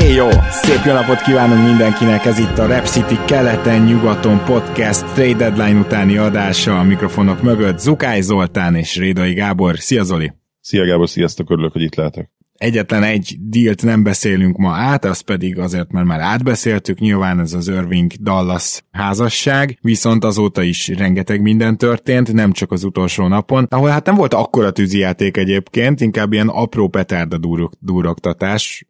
Éj jó! Szép jó napot kívánunk mindenkinek, ez itt a Rep City keleten-nyugaton podcast trade deadline utáni adása a mikrofonok mögött Zukály Zoltán és Rédai Gábor. Szia Zoli! Szia Gábor, sziasztok, örülök, hogy itt lehetek. Egyetlen egy dílt nem beszélünk ma át, az pedig azért, mert már átbeszéltük, nyilván ez az Irving Dallas házasság, viszont azóta is rengeteg minden történt, nem csak az utolsó napon, ahol hát nem volt akkora tűzijáték egyébként, inkább ilyen apró petárda durog,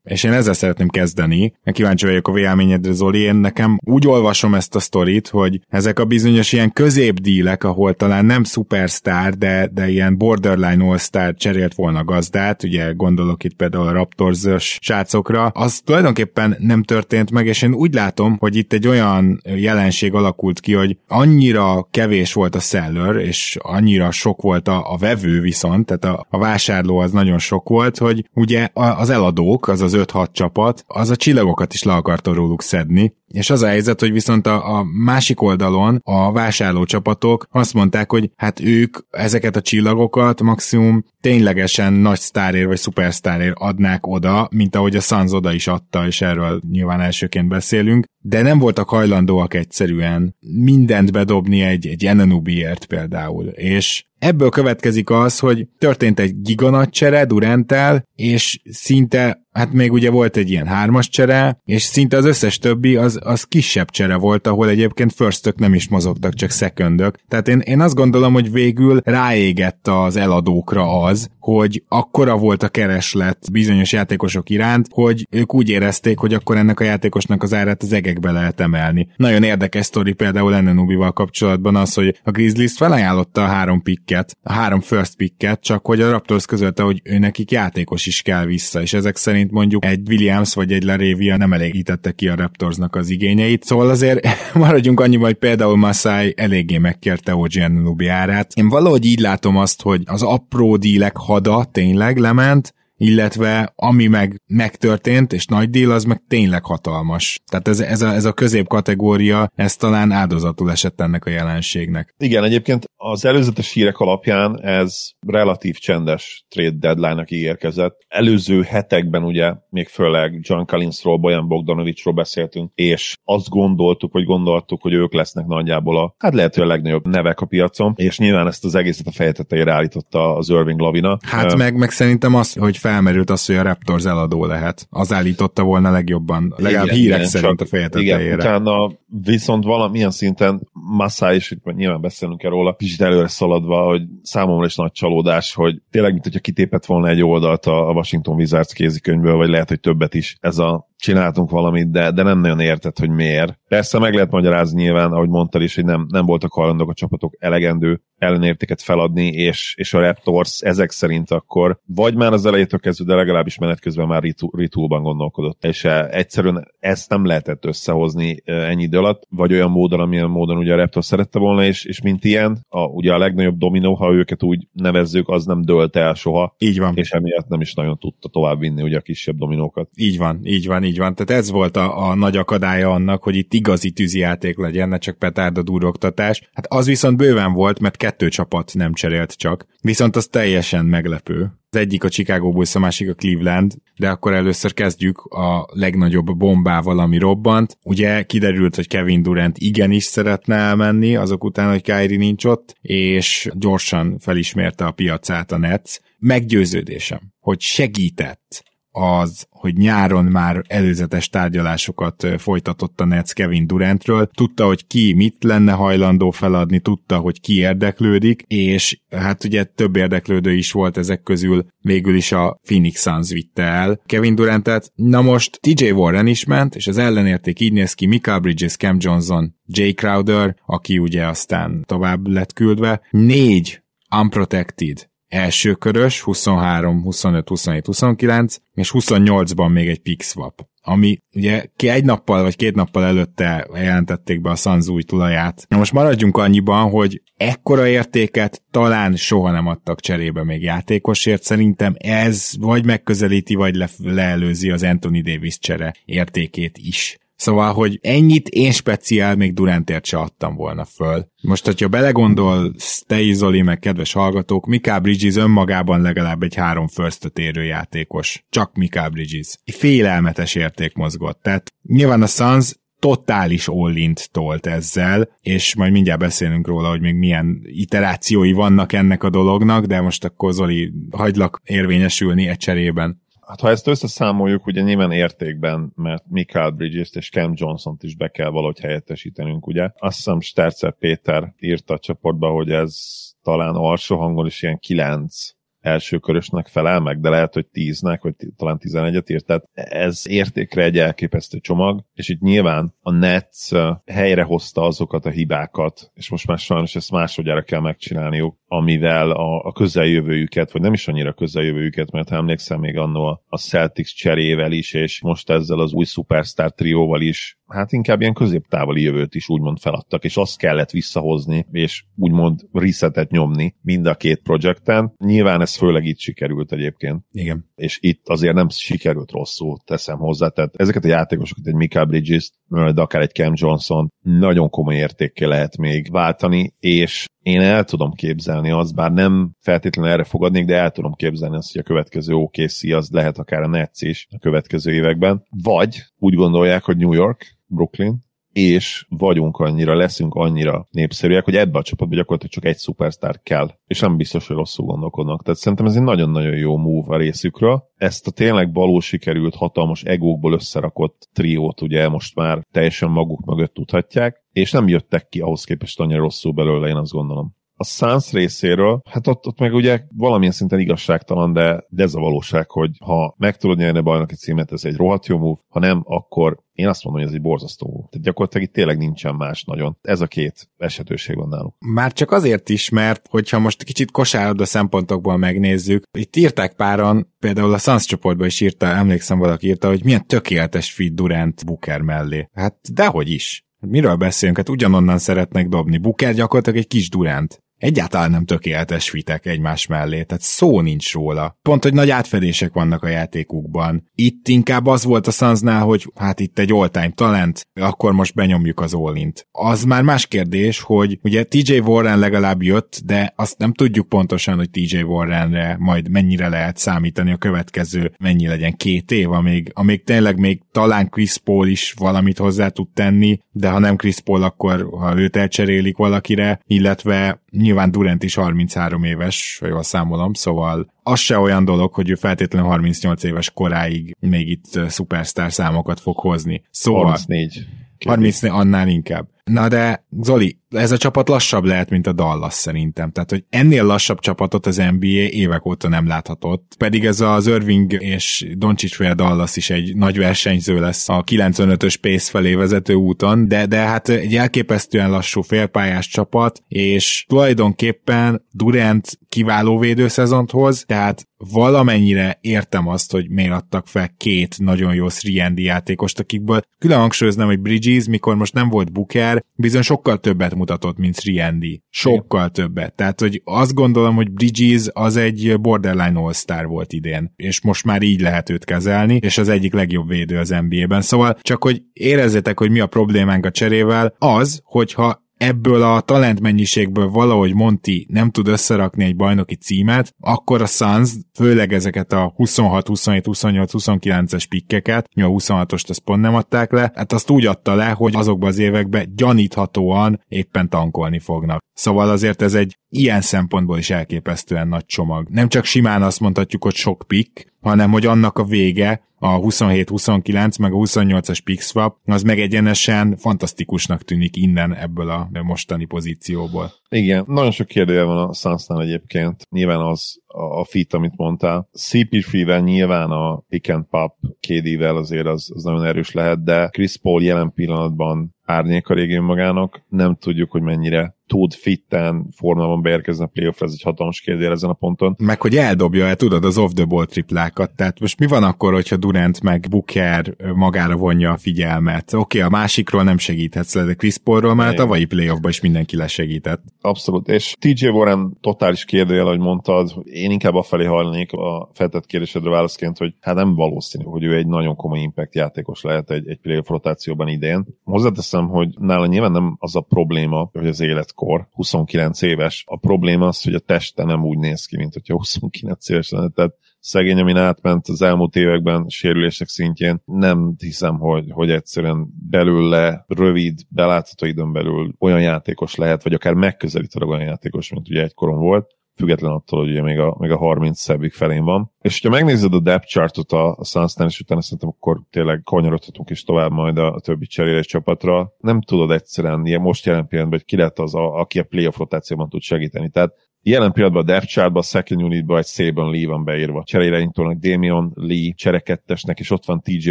és én ezzel szeretném kezdeni, kíváncsi vagyok a véleményedre, Zoli, én nekem úgy olvasom ezt a sztorit, hogy ezek a bizonyos ilyen középdílek, ahol talán nem superstar, de, de ilyen borderline all-star cserélt volna gazdát, ugye gondolok itt például a Raptors srácokra, az tulajdonképpen nem történt meg, és én úgy látom, hogy itt egy olyan jelenség alakult ki, hogy annyira kevés volt a seller, és annyira sok volt a, a vevő viszont, tehát a, a vásárló az nagyon sok volt, hogy ugye az eladók, az az 5-6 csapat, az a csillagokat is le akarta róluk szedni, és az a helyzet, hogy viszont a, a másik oldalon a vásárló csapatok azt mondták, hogy hát ők ezeket a csillagokat maximum ténylegesen nagy sztárért vagy szupersztárért adnák oda, mint ahogy a Suns oda is adta, és erről nyilván elsőként beszélünk, de nem voltak hajlandóak egyszerűen mindent bedobni egy, egy Enenubiért például, és Ebből következik az, hogy történt egy giganat csere Durantel, és szinte, hát még ugye volt egy ilyen hármas csere, és szinte az összes többi az, az kisebb csere volt, ahol egyébként firstök nem is mozogtak, csak secondök. Tehát én, én azt gondolom, hogy végül ráégett az eladókra az, hogy akkora volt a kereslet bizonyos játékosok iránt, hogy ők úgy érezték, hogy akkor ennek a játékosnak az árát az egekbe lehet emelni. Nagyon érdekes sztori például Ennenubival kapcsolatban az, hogy a Grizzlies felajánlotta a három picket, a három first picket, csak hogy a Raptors közölte, hogy ő nekik játékos is kell vissza, és ezek szerint mondjuk egy Williams vagy egy Laravia nem elégítette ki a Raptorsnak az igényeit, szóval azért maradjunk annyiban, hogy például Masai eléggé megkérte OG Ennenubi árát. Én valahogy így látom azt, hogy az apró dílek hada tényleg lement, illetve ami meg megtörtént, és nagy díl, az meg tényleg hatalmas. Tehát ez, ez, a, ez a középkategória, ez talán áldozatul esett ennek a jelenségnek. Igen, egyébként az előzetes hírek alapján ez relatív csendes trade deadline-nak ígérkezett. Előző hetekben ugye még főleg John Collinsról, Bojan Bogdanovicsról beszéltünk, és azt gondoltuk, vagy gondoltuk, hogy ők lesznek nagyjából a, hát lehet, hogy a legnagyobb nevek a piacon, és nyilván ezt az egészet a feje tetejére állította az Irving Lavina. Hát meg, meg szerintem az, hogy felmerült az, hogy a Raptors eladó lehet. Az állította volna legjobban, legalább igen, hírek igen, szerint a feje tetejére. Igen, utána viszont valamilyen szinten Massai is, itt nyilván beszélünk el róla, kicsit előre szaladva, hogy számomra is nagy csalódás, hogy tényleg, mint hogyha kitépett volna egy oldalt a Washington Wizards kézikönyvből, vagy lehet, hogy többet is ez a csináltunk valamit, de, de nem nagyon érted, hogy miért. Persze meg lehet magyarázni nyilván, ahogy mondtad is, hogy nem, nem voltak hajlandók a csapatok elegendő ellenértéket feladni, és, és a Raptors ezek szerint akkor vagy már az elejétől kezdve, de legalábbis menet közben már retoolban gondolkodott. És egyszerűen ezt nem lehetett összehozni ennyi idő alatt, vagy olyan módon, amilyen módon ugye a Raptors szerette volna, és, és mint ilyen, a, ugye a legnagyobb dominó, ha őket úgy nevezzük, az nem dölt el soha. Így van. És emiatt nem is nagyon tudta tovább vinni ugye a kisebb dominókat. Így van, így van, így van. Tehát ez volt a, a nagy akadálya annak, hogy itt igazi tűzijáték legyen, ne csak petárda durogtatás. Hát az viszont bőven volt, mert kettő csapat nem cserélt csak. Viszont az teljesen meglepő. Az egyik a Chicago Bulls, a másik a Cleveland, de akkor először kezdjük a legnagyobb bombával, ami robbant. Ugye kiderült, hogy Kevin Durant igenis szeretne elmenni, azok után, hogy Kyrie nincs ott, és gyorsan felismerte a piacát a Nets. Meggyőződésem, hogy segített az, hogy nyáron már előzetes tárgyalásokat folytatott a Nets Kevin Durantről, tudta, hogy ki mit lenne hajlandó feladni, tudta, hogy ki érdeklődik, és hát ugye több érdeklődő is volt ezek közül, végül is a Phoenix Suns vitte el Kevin Durantet. Na most TJ Warren is ment, és az ellenérték így néz ki, Mikael Bridges, Cam Johnson, Jay Crowder, aki ugye aztán tovább lett küldve, négy unprotected első körös, 23, 25, 27, 29, és 28-ban még egy pick swap ami ugye egy nappal vagy két nappal előtte jelentették be a Suns új tulaját. Na most maradjunk annyiban, hogy ekkora értéket talán soha nem adtak cserébe még játékosért. Szerintem ez vagy megközelíti, vagy le- leelőzi az Anthony Davis csere értékét is. Szóval, hogy ennyit én speciál még Durantért se adtam volna föl. Most, hogyha belegondol, te Izoli, meg kedves hallgatók, Mika Bridges önmagában legalább egy három first érő játékos. Csak Mika Bridges. Félelmetes érték mozgott. Tehát nyilván a Suns totális all tolt ezzel, és majd mindjárt beszélünk róla, hogy még milyen iterációi vannak ennek a dolognak, de most akkor Zoli, hagylak érvényesülni egy cserében. Hát ha ezt összeszámoljuk, ugye nyilván értékben, mert Mikael Bridges-t és Cam Johnson-t is be kell valahogy helyettesítenünk, ugye. Azt hiszem Stercer Péter írta a csoportba, hogy ez talán alsó hangon is ilyen kilenc első körösnek felel meg, de lehet, hogy tíznek, vagy talán tizenegyet írt. Tehát ez értékre egy elképesztő csomag, és itt nyilván a Nets helyrehozta azokat a hibákat, és most már sajnos ezt másodjára kell megcsinálniuk, amivel a, a közeljövőjüket, vagy nem is annyira közeljövőjüket, mert emlékszem még annól a Celtics cserével is, és most ezzel az új Superstar trióval is hát inkább ilyen középtávoli jövőt is úgymond feladtak, és azt kellett visszahozni, és úgymond resetet nyomni mind a két projekten. Nyilván ez főleg itt sikerült egyébként. Igen. És itt azért nem sikerült rosszul, teszem hozzá. Tehát ezeket a játékosokat, egy Mikael Bridges, de akár egy Cam Johnson nagyon komoly értékkel lehet még váltani, és én el tudom képzelni az, bár nem feltétlenül erre fogadnék, de el tudom képzelni azt, hogy a következő OKC az lehet akár a Nets is a következő években. Vagy úgy gondolják, hogy New York, Brooklyn, és vagyunk annyira, leszünk annyira népszerűek, hogy ebbe a csapatba gyakorlatilag csak egy szupersztár kell, és nem biztos, hogy rosszul gondolkodnak. Tehát szerintem ez egy nagyon-nagyon jó move a részükről. Ezt a tényleg balul sikerült hatalmas egókból összerakott triót ugye most már teljesen maguk mögött tudhatják, és nem jöttek ki ahhoz képest annyira rosszul belőle, én azt gondolom. A Suns részéről, hát ott, ott meg ugye valamilyen szinten igazságtalan, de, de ez a valóság, hogy ha meg tudod nyerni a bajnoki címet, ez egy rohadt jó move, ha nem, akkor én azt mondom, hogy ez egy borzasztó move. Tehát gyakorlatilag itt tényleg nincsen más nagyon. Ez a két esetőség van náluk. Már csak azért is, mert hogyha most kicsit a szempontokból megnézzük, itt írták páran, például a Suns csoportban is írta, emlékszem valaki írta, hogy milyen tökéletes fit Durant Booker mellé. Hát dehogy is. Miről beszélünk? Hát ugyanonnan szeretnek dobni. Booker gyakorlatilag egy kis Durant egyáltalán nem tökéletes fitek egymás mellé, tehát szó nincs róla. Pont, hogy nagy átfedések vannak a játékukban. Itt inkább az volt a Sunsnál, hogy hát itt egy all-time talent, akkor most benyomjuk az all Az már más kérdés, hogy ugye TJ Warren legalább jött, de azt nem tudjuk pontosan, hogy TJ Warrenre majd mennyire lehet számítani a következő, mennyi legyen két év, amíg, amíg tényleg még talán Chris Paul is valamit hozzá tud tenni, de ha nem Chris Paul, akkor ha őt elcserélik valakire, illetve nyilván Durant is 33 éves, ha jól számolom, szóval az se olyan dolog, hogy ő feltétlenül 38 éves koráig még itt szupersztár számokat fog hozni. Szóval 34. 34, annál inkább. Na de Zoli, ez a csapat lassabb lehet, mint a Dallas szerintem. Tehát, hogy ennél lassabb csapatot az NBA évek óta nem láthatott. Pedig ez az Irving és Doncic fél Dallas is egy nagy versenyző lesz a 95-ös Pace felé vezető úton, de, de hát egy elképesztően lassú félpályás csapat, és tulajdonképpen Durant kiváló védőszezont hoz, tehát valamennyire értem azt, hogy miért adtak fel két nagyon jó 3 játékost, akikből külön hangsúlyoznám, hogy Bridges, mikor most nem volt Booker, bizony sokkal többet mutatott, mint 3 Sokkal többet. Tehát, hogy azt gondolom, hogy Bridges az egy borderline all-star volt idén, és most már így lehet őt kezelni, és az egyik legjobb védő az NBA-ben. Szóval csak, hogy érezzétek, hogy mi a problémánk a cserével, az, hogyha ebből a talentmennyiségből valahogy Monti nem tud összerakni egy bajnoki címet, akkor a Suns, főleg ezeket a 26, 27, 28, 29-es pikkeket, a 26-ost ezt pont nem adták le, hát azt úgy adta le, hogy azokban az években gyaníthatóan éppen tankolni fognak. Szóval azért ez egy ilyen szempontból is elképesztően nagy csomag. Nem csak simán azt mondhatjuk, hogy sok pick, hanem hogy annak a vége, a 27-29, meg a 28-as pick swap, az meg egyenesen fantasztikusnak tűnik innen ebből a mostani pozícióból. Igen, nagyon sok kérdője van a Sunsnál egyébként. Nyilván az a fit, amit mondtál. CP3-vel nyilván a pick and pop KD-vel azért az, az nagyon erős lehet, de Chris Paul jelen pillanatban árnyék a régi magának. Nem tudjuk, hogy mennyire tud fitten formában beérkezni a playoffra, ez egy hatalmas kérdés ezen a ponton. Meg hogy eldobja-e, tudod, az off the ball triplákat. Tehát most mi van akkor, hogyha Durant meg Booker magára vonja a figyelmet? Oké, okay, a másikról nem segíthetsz, de Chris Paulról már a tavalyi playoffban is mindenki lesegített. Abszolút, és TJ Warren totális kérdőjel, ahogy mondtad, én inkább afelé hajlanék a feltett kérdésedre válaszként, hogy hát nem valószínű, hogy ő egy nagyon komoly impact játékos lehet egy, egy playoff rotációban idén. Hozzáteszem, hogy nála nyilván nem az a probléma, hogy az életkor, 29 éves. A probléma az, hogy a teste nem úgy néz ki, mint hogyha 29 éves lenne. Tehát szegény, amin átment az elmúlt években sérülések szintjén, nem hiszem, hogy, hogy egyszerűen belőle rövid, belátható időn belül olyan játékos lehet, vagy akár megközelítőleg olyan játékos, mint ugye egykoron volt független attól, hogy ugye még a, még a 30 szebbik felén van. És ha megnézed a depth chartot a, a Sunsnál, és utána szerintem akkor tényleg kanyarodhatunk is tovább majd a, a többi cserélés csapatra, nem tudod egyszerűen ilyen most jelen pillanatban, hogy ki lett az, a, aki a playoff rotációban tud segíteni. Tehát Jelen pillanatban a depth chartban, a second unitban egy Saban Lee van beírva. Cserére Damian Lee cserekettesnek, és ott van TJ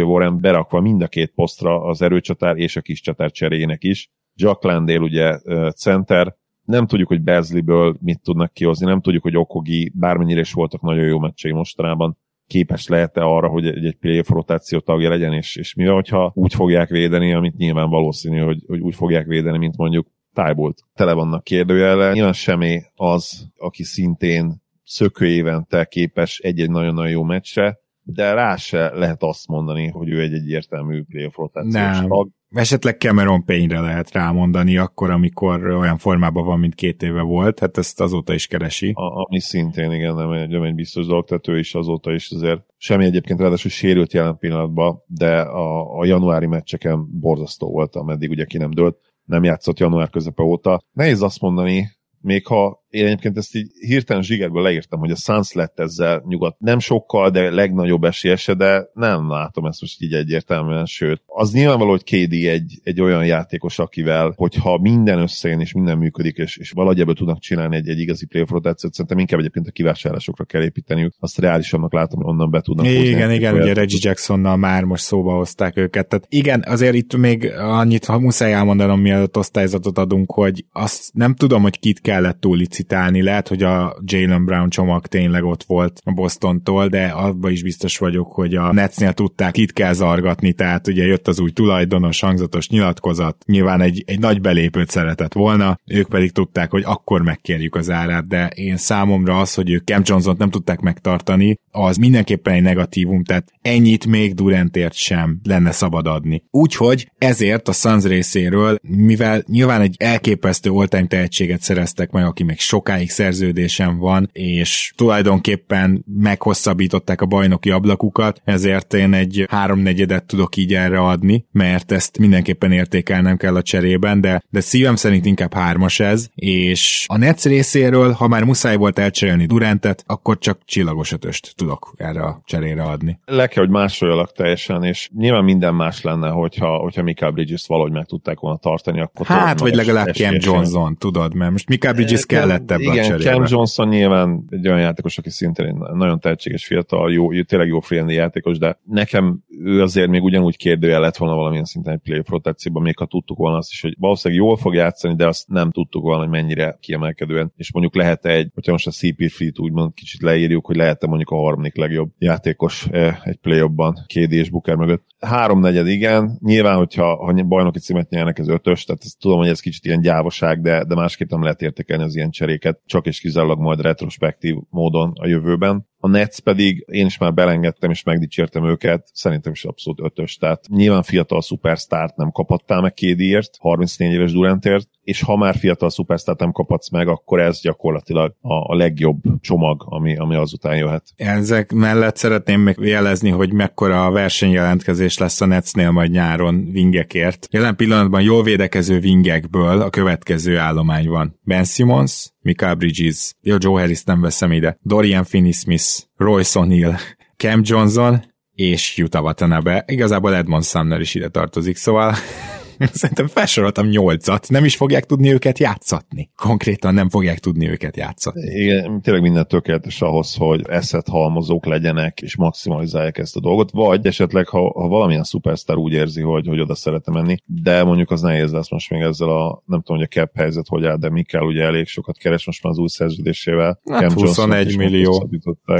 Warren berakva mind a két posztra az erőcsatár és a kis csatár cseréjének is. Jack Landale ugye center, nem tudjuk, hogy Bezliből mit tudnak kihozni, nem tudjuk, hogy Okogi, bármennyire is voltak nagyon jó meccsei mostanában, képes lehet-e arra, hogy egy, egy playoff rotáció tagja legyen, és, és mi van, hogyha úgy fogják védeni, amit nyilván valószínű, hogy, hogy úgy fogják védeni, mint mondjuk Tájbolt. Tele vannak kérdőjele. Nyilván semmi az, aki szintén szökő évente képes egy-egy nagyon-nagyon jó meccsre, de rá se lehet azt mondani, hogy ő egy egyértelmű playoff rotációs tag. Esetleg Cameron Payne-re lehet rámondani akkor, amikor olyan formában van, mint két éve volt, hát ezt azóta is keresi. A, ami szintén igen, nem egy, nem egy biztos dolog, tehát ő is azóta is azért semmi egyébként ráadásul sérült jelen pillanatban, de a, a januári meccseken borzasztó volt, ameddig ugye ki nem dőlt, nem játszott január közepe óta. Nehéz azt mondani, még ha én egyébként ezt így hirtelen zsigerből leírtam, hogy a Suns lett ezzel nyugat nem sokkal, de legnagyobb esélyese, de nem látom ezt most így egyértelműen, sőt. Az nyilvánvaló, hogy KD egy, egy olyan játékos, akivel, hogyha minden összejön és minden működik, és, és valahogy ebből tudnak csinálni egy, egy igazi playoff rotációt, szerintem inkább egyébként a kivásárlásokra kell építeniük. Azt reálisannak látom, hogy onnan be tudnak Igen, igen, ugye Reggie Jacksonnal már most szóba hozták őket. Tehát igen, azért itt még annyit, ha muszáj elmondanom, mielőtt osztályzatot adunk, hogy azt nem tudom, hogy kit kellett túl licitálni. Lehet, hogy a Jalen Brown csomag tényleg ott volt a Bostontól, de abban is biztos vagyok, hogy a Netsnél tudták, itt kell zargatni, tehát ugye jött az új tulajdonos, hangzatos nyilatkozat, nyilván egy, egy nagy belépőt szeretett volna, ők pedig tudták, hogy akkor megkérjük az árát, de én számomra az, hogy ők Cam johnson nem tudták megtartani, az mindenképpen egy negatívum, tehát ennyit még Durantért sem lenne szabad adni. Úgyhogy ezért a Suns részéről, mivel nyilván egy elképesztő all tehetséget szereztek meg, aki még sokáig szerződésem van, és tulajdonképpen meghosszabbították a bajnoki ablakukat, ezért én egy háromnegyedet tudok így erre adni, mert ezt mindenképpen értékelnem kell a cserében, de, de szívem szerint inkább hármas ez, és a Nets részéről, ha már muszáj volt elcserélni Durantet, akkor csak csillagos ötöst tudok erre a cserére adni. Le kell, hogy másoljak teljesen, és nyilván minden más lenne, hogyha, hogyha Mikael Bridges valahogy meg tudták volna tartani, akkor Hát, vagy legalább Cam Johnson, tudod, mert most Mikael Bridges kellett ebbe igen, a cserébe. Cam Johnson nyilván egy olyan játékos, aki szintén nagyon tehetséges fiatal, jó, tényleg jó friendly játékos, de nekem ő azért még ugyanúgy kérdője lett volna valamilyen szinten egy playoff rotációban, még ha tudtuk volna azt is, hogy valószínűleg jól fog játszani, de azt nem tudtuk volna, hogy mennyire kiemelkedően. És mondjuk lehet egy, hogyha most a CP Free-t úgymond kicsit leírjuk, hogy lehet mondjuk a harmadik legjobb játékos eh, egy play-offban, KD és Booker mögött. Háromnegyed igen, nyilván, hogyha ha bajnoki címet nyernek, ez ötös, tehát ezt tudom, hogy ez kicsit ilyen gyávaság, de, de másképp nem lehet értékelni az ilyen cseréket, csak és kizárólag majd retrospektív módon a jövőben. A Nets pedig én is már belengedtem és megdicsértem őket, szerintem is abszolút ötös. Tehát nyilván fiatal szupersztárt nem kaphattál meg kédiért, 34 éves Durantért, és ha már fiatal szupersztárt nem kaphatsz meg, akkor ez gyakorlatilag a, a legjobb csomag, ami, ami azután jöhet. Ezek mellett szeretném még jelezni, hogy mekkora a versenyjelentkezés lesz a Netsnél majd nyáron vingekért. Jelen pillanatban jól védekező vingekből a következő állomány van. Ben Simmons, Mikael Bridges, Joe Harris nem veszem ide, Dorian Finney-Smith, Royce O'Neill, Cam Johnson, és Utah Watanabe. Igazából Edmond Sumner is ide tartozik, szóval Szerintem felsoroltam nyolcat, nem is fogják tudni őket játszatni. Konkrétan nem fogják tudni őket játszatni. Igen, tényleg minden tökéletes ahhoz, hogy eszet halmozók legyenek, és maximalizálják ezt a dolgot, vagy esetleg, ha, ha valamilyen szupersztár úgy érzi, hogy, hogy oda szeretne menni, de mondjuk az nehéz lesz most még ezzel a, nem tudom, hogy a cap helyzet hogy áll, de Mikkel ugye elég sokat keres most már az új szerződésével. Hát Cam 21 millió.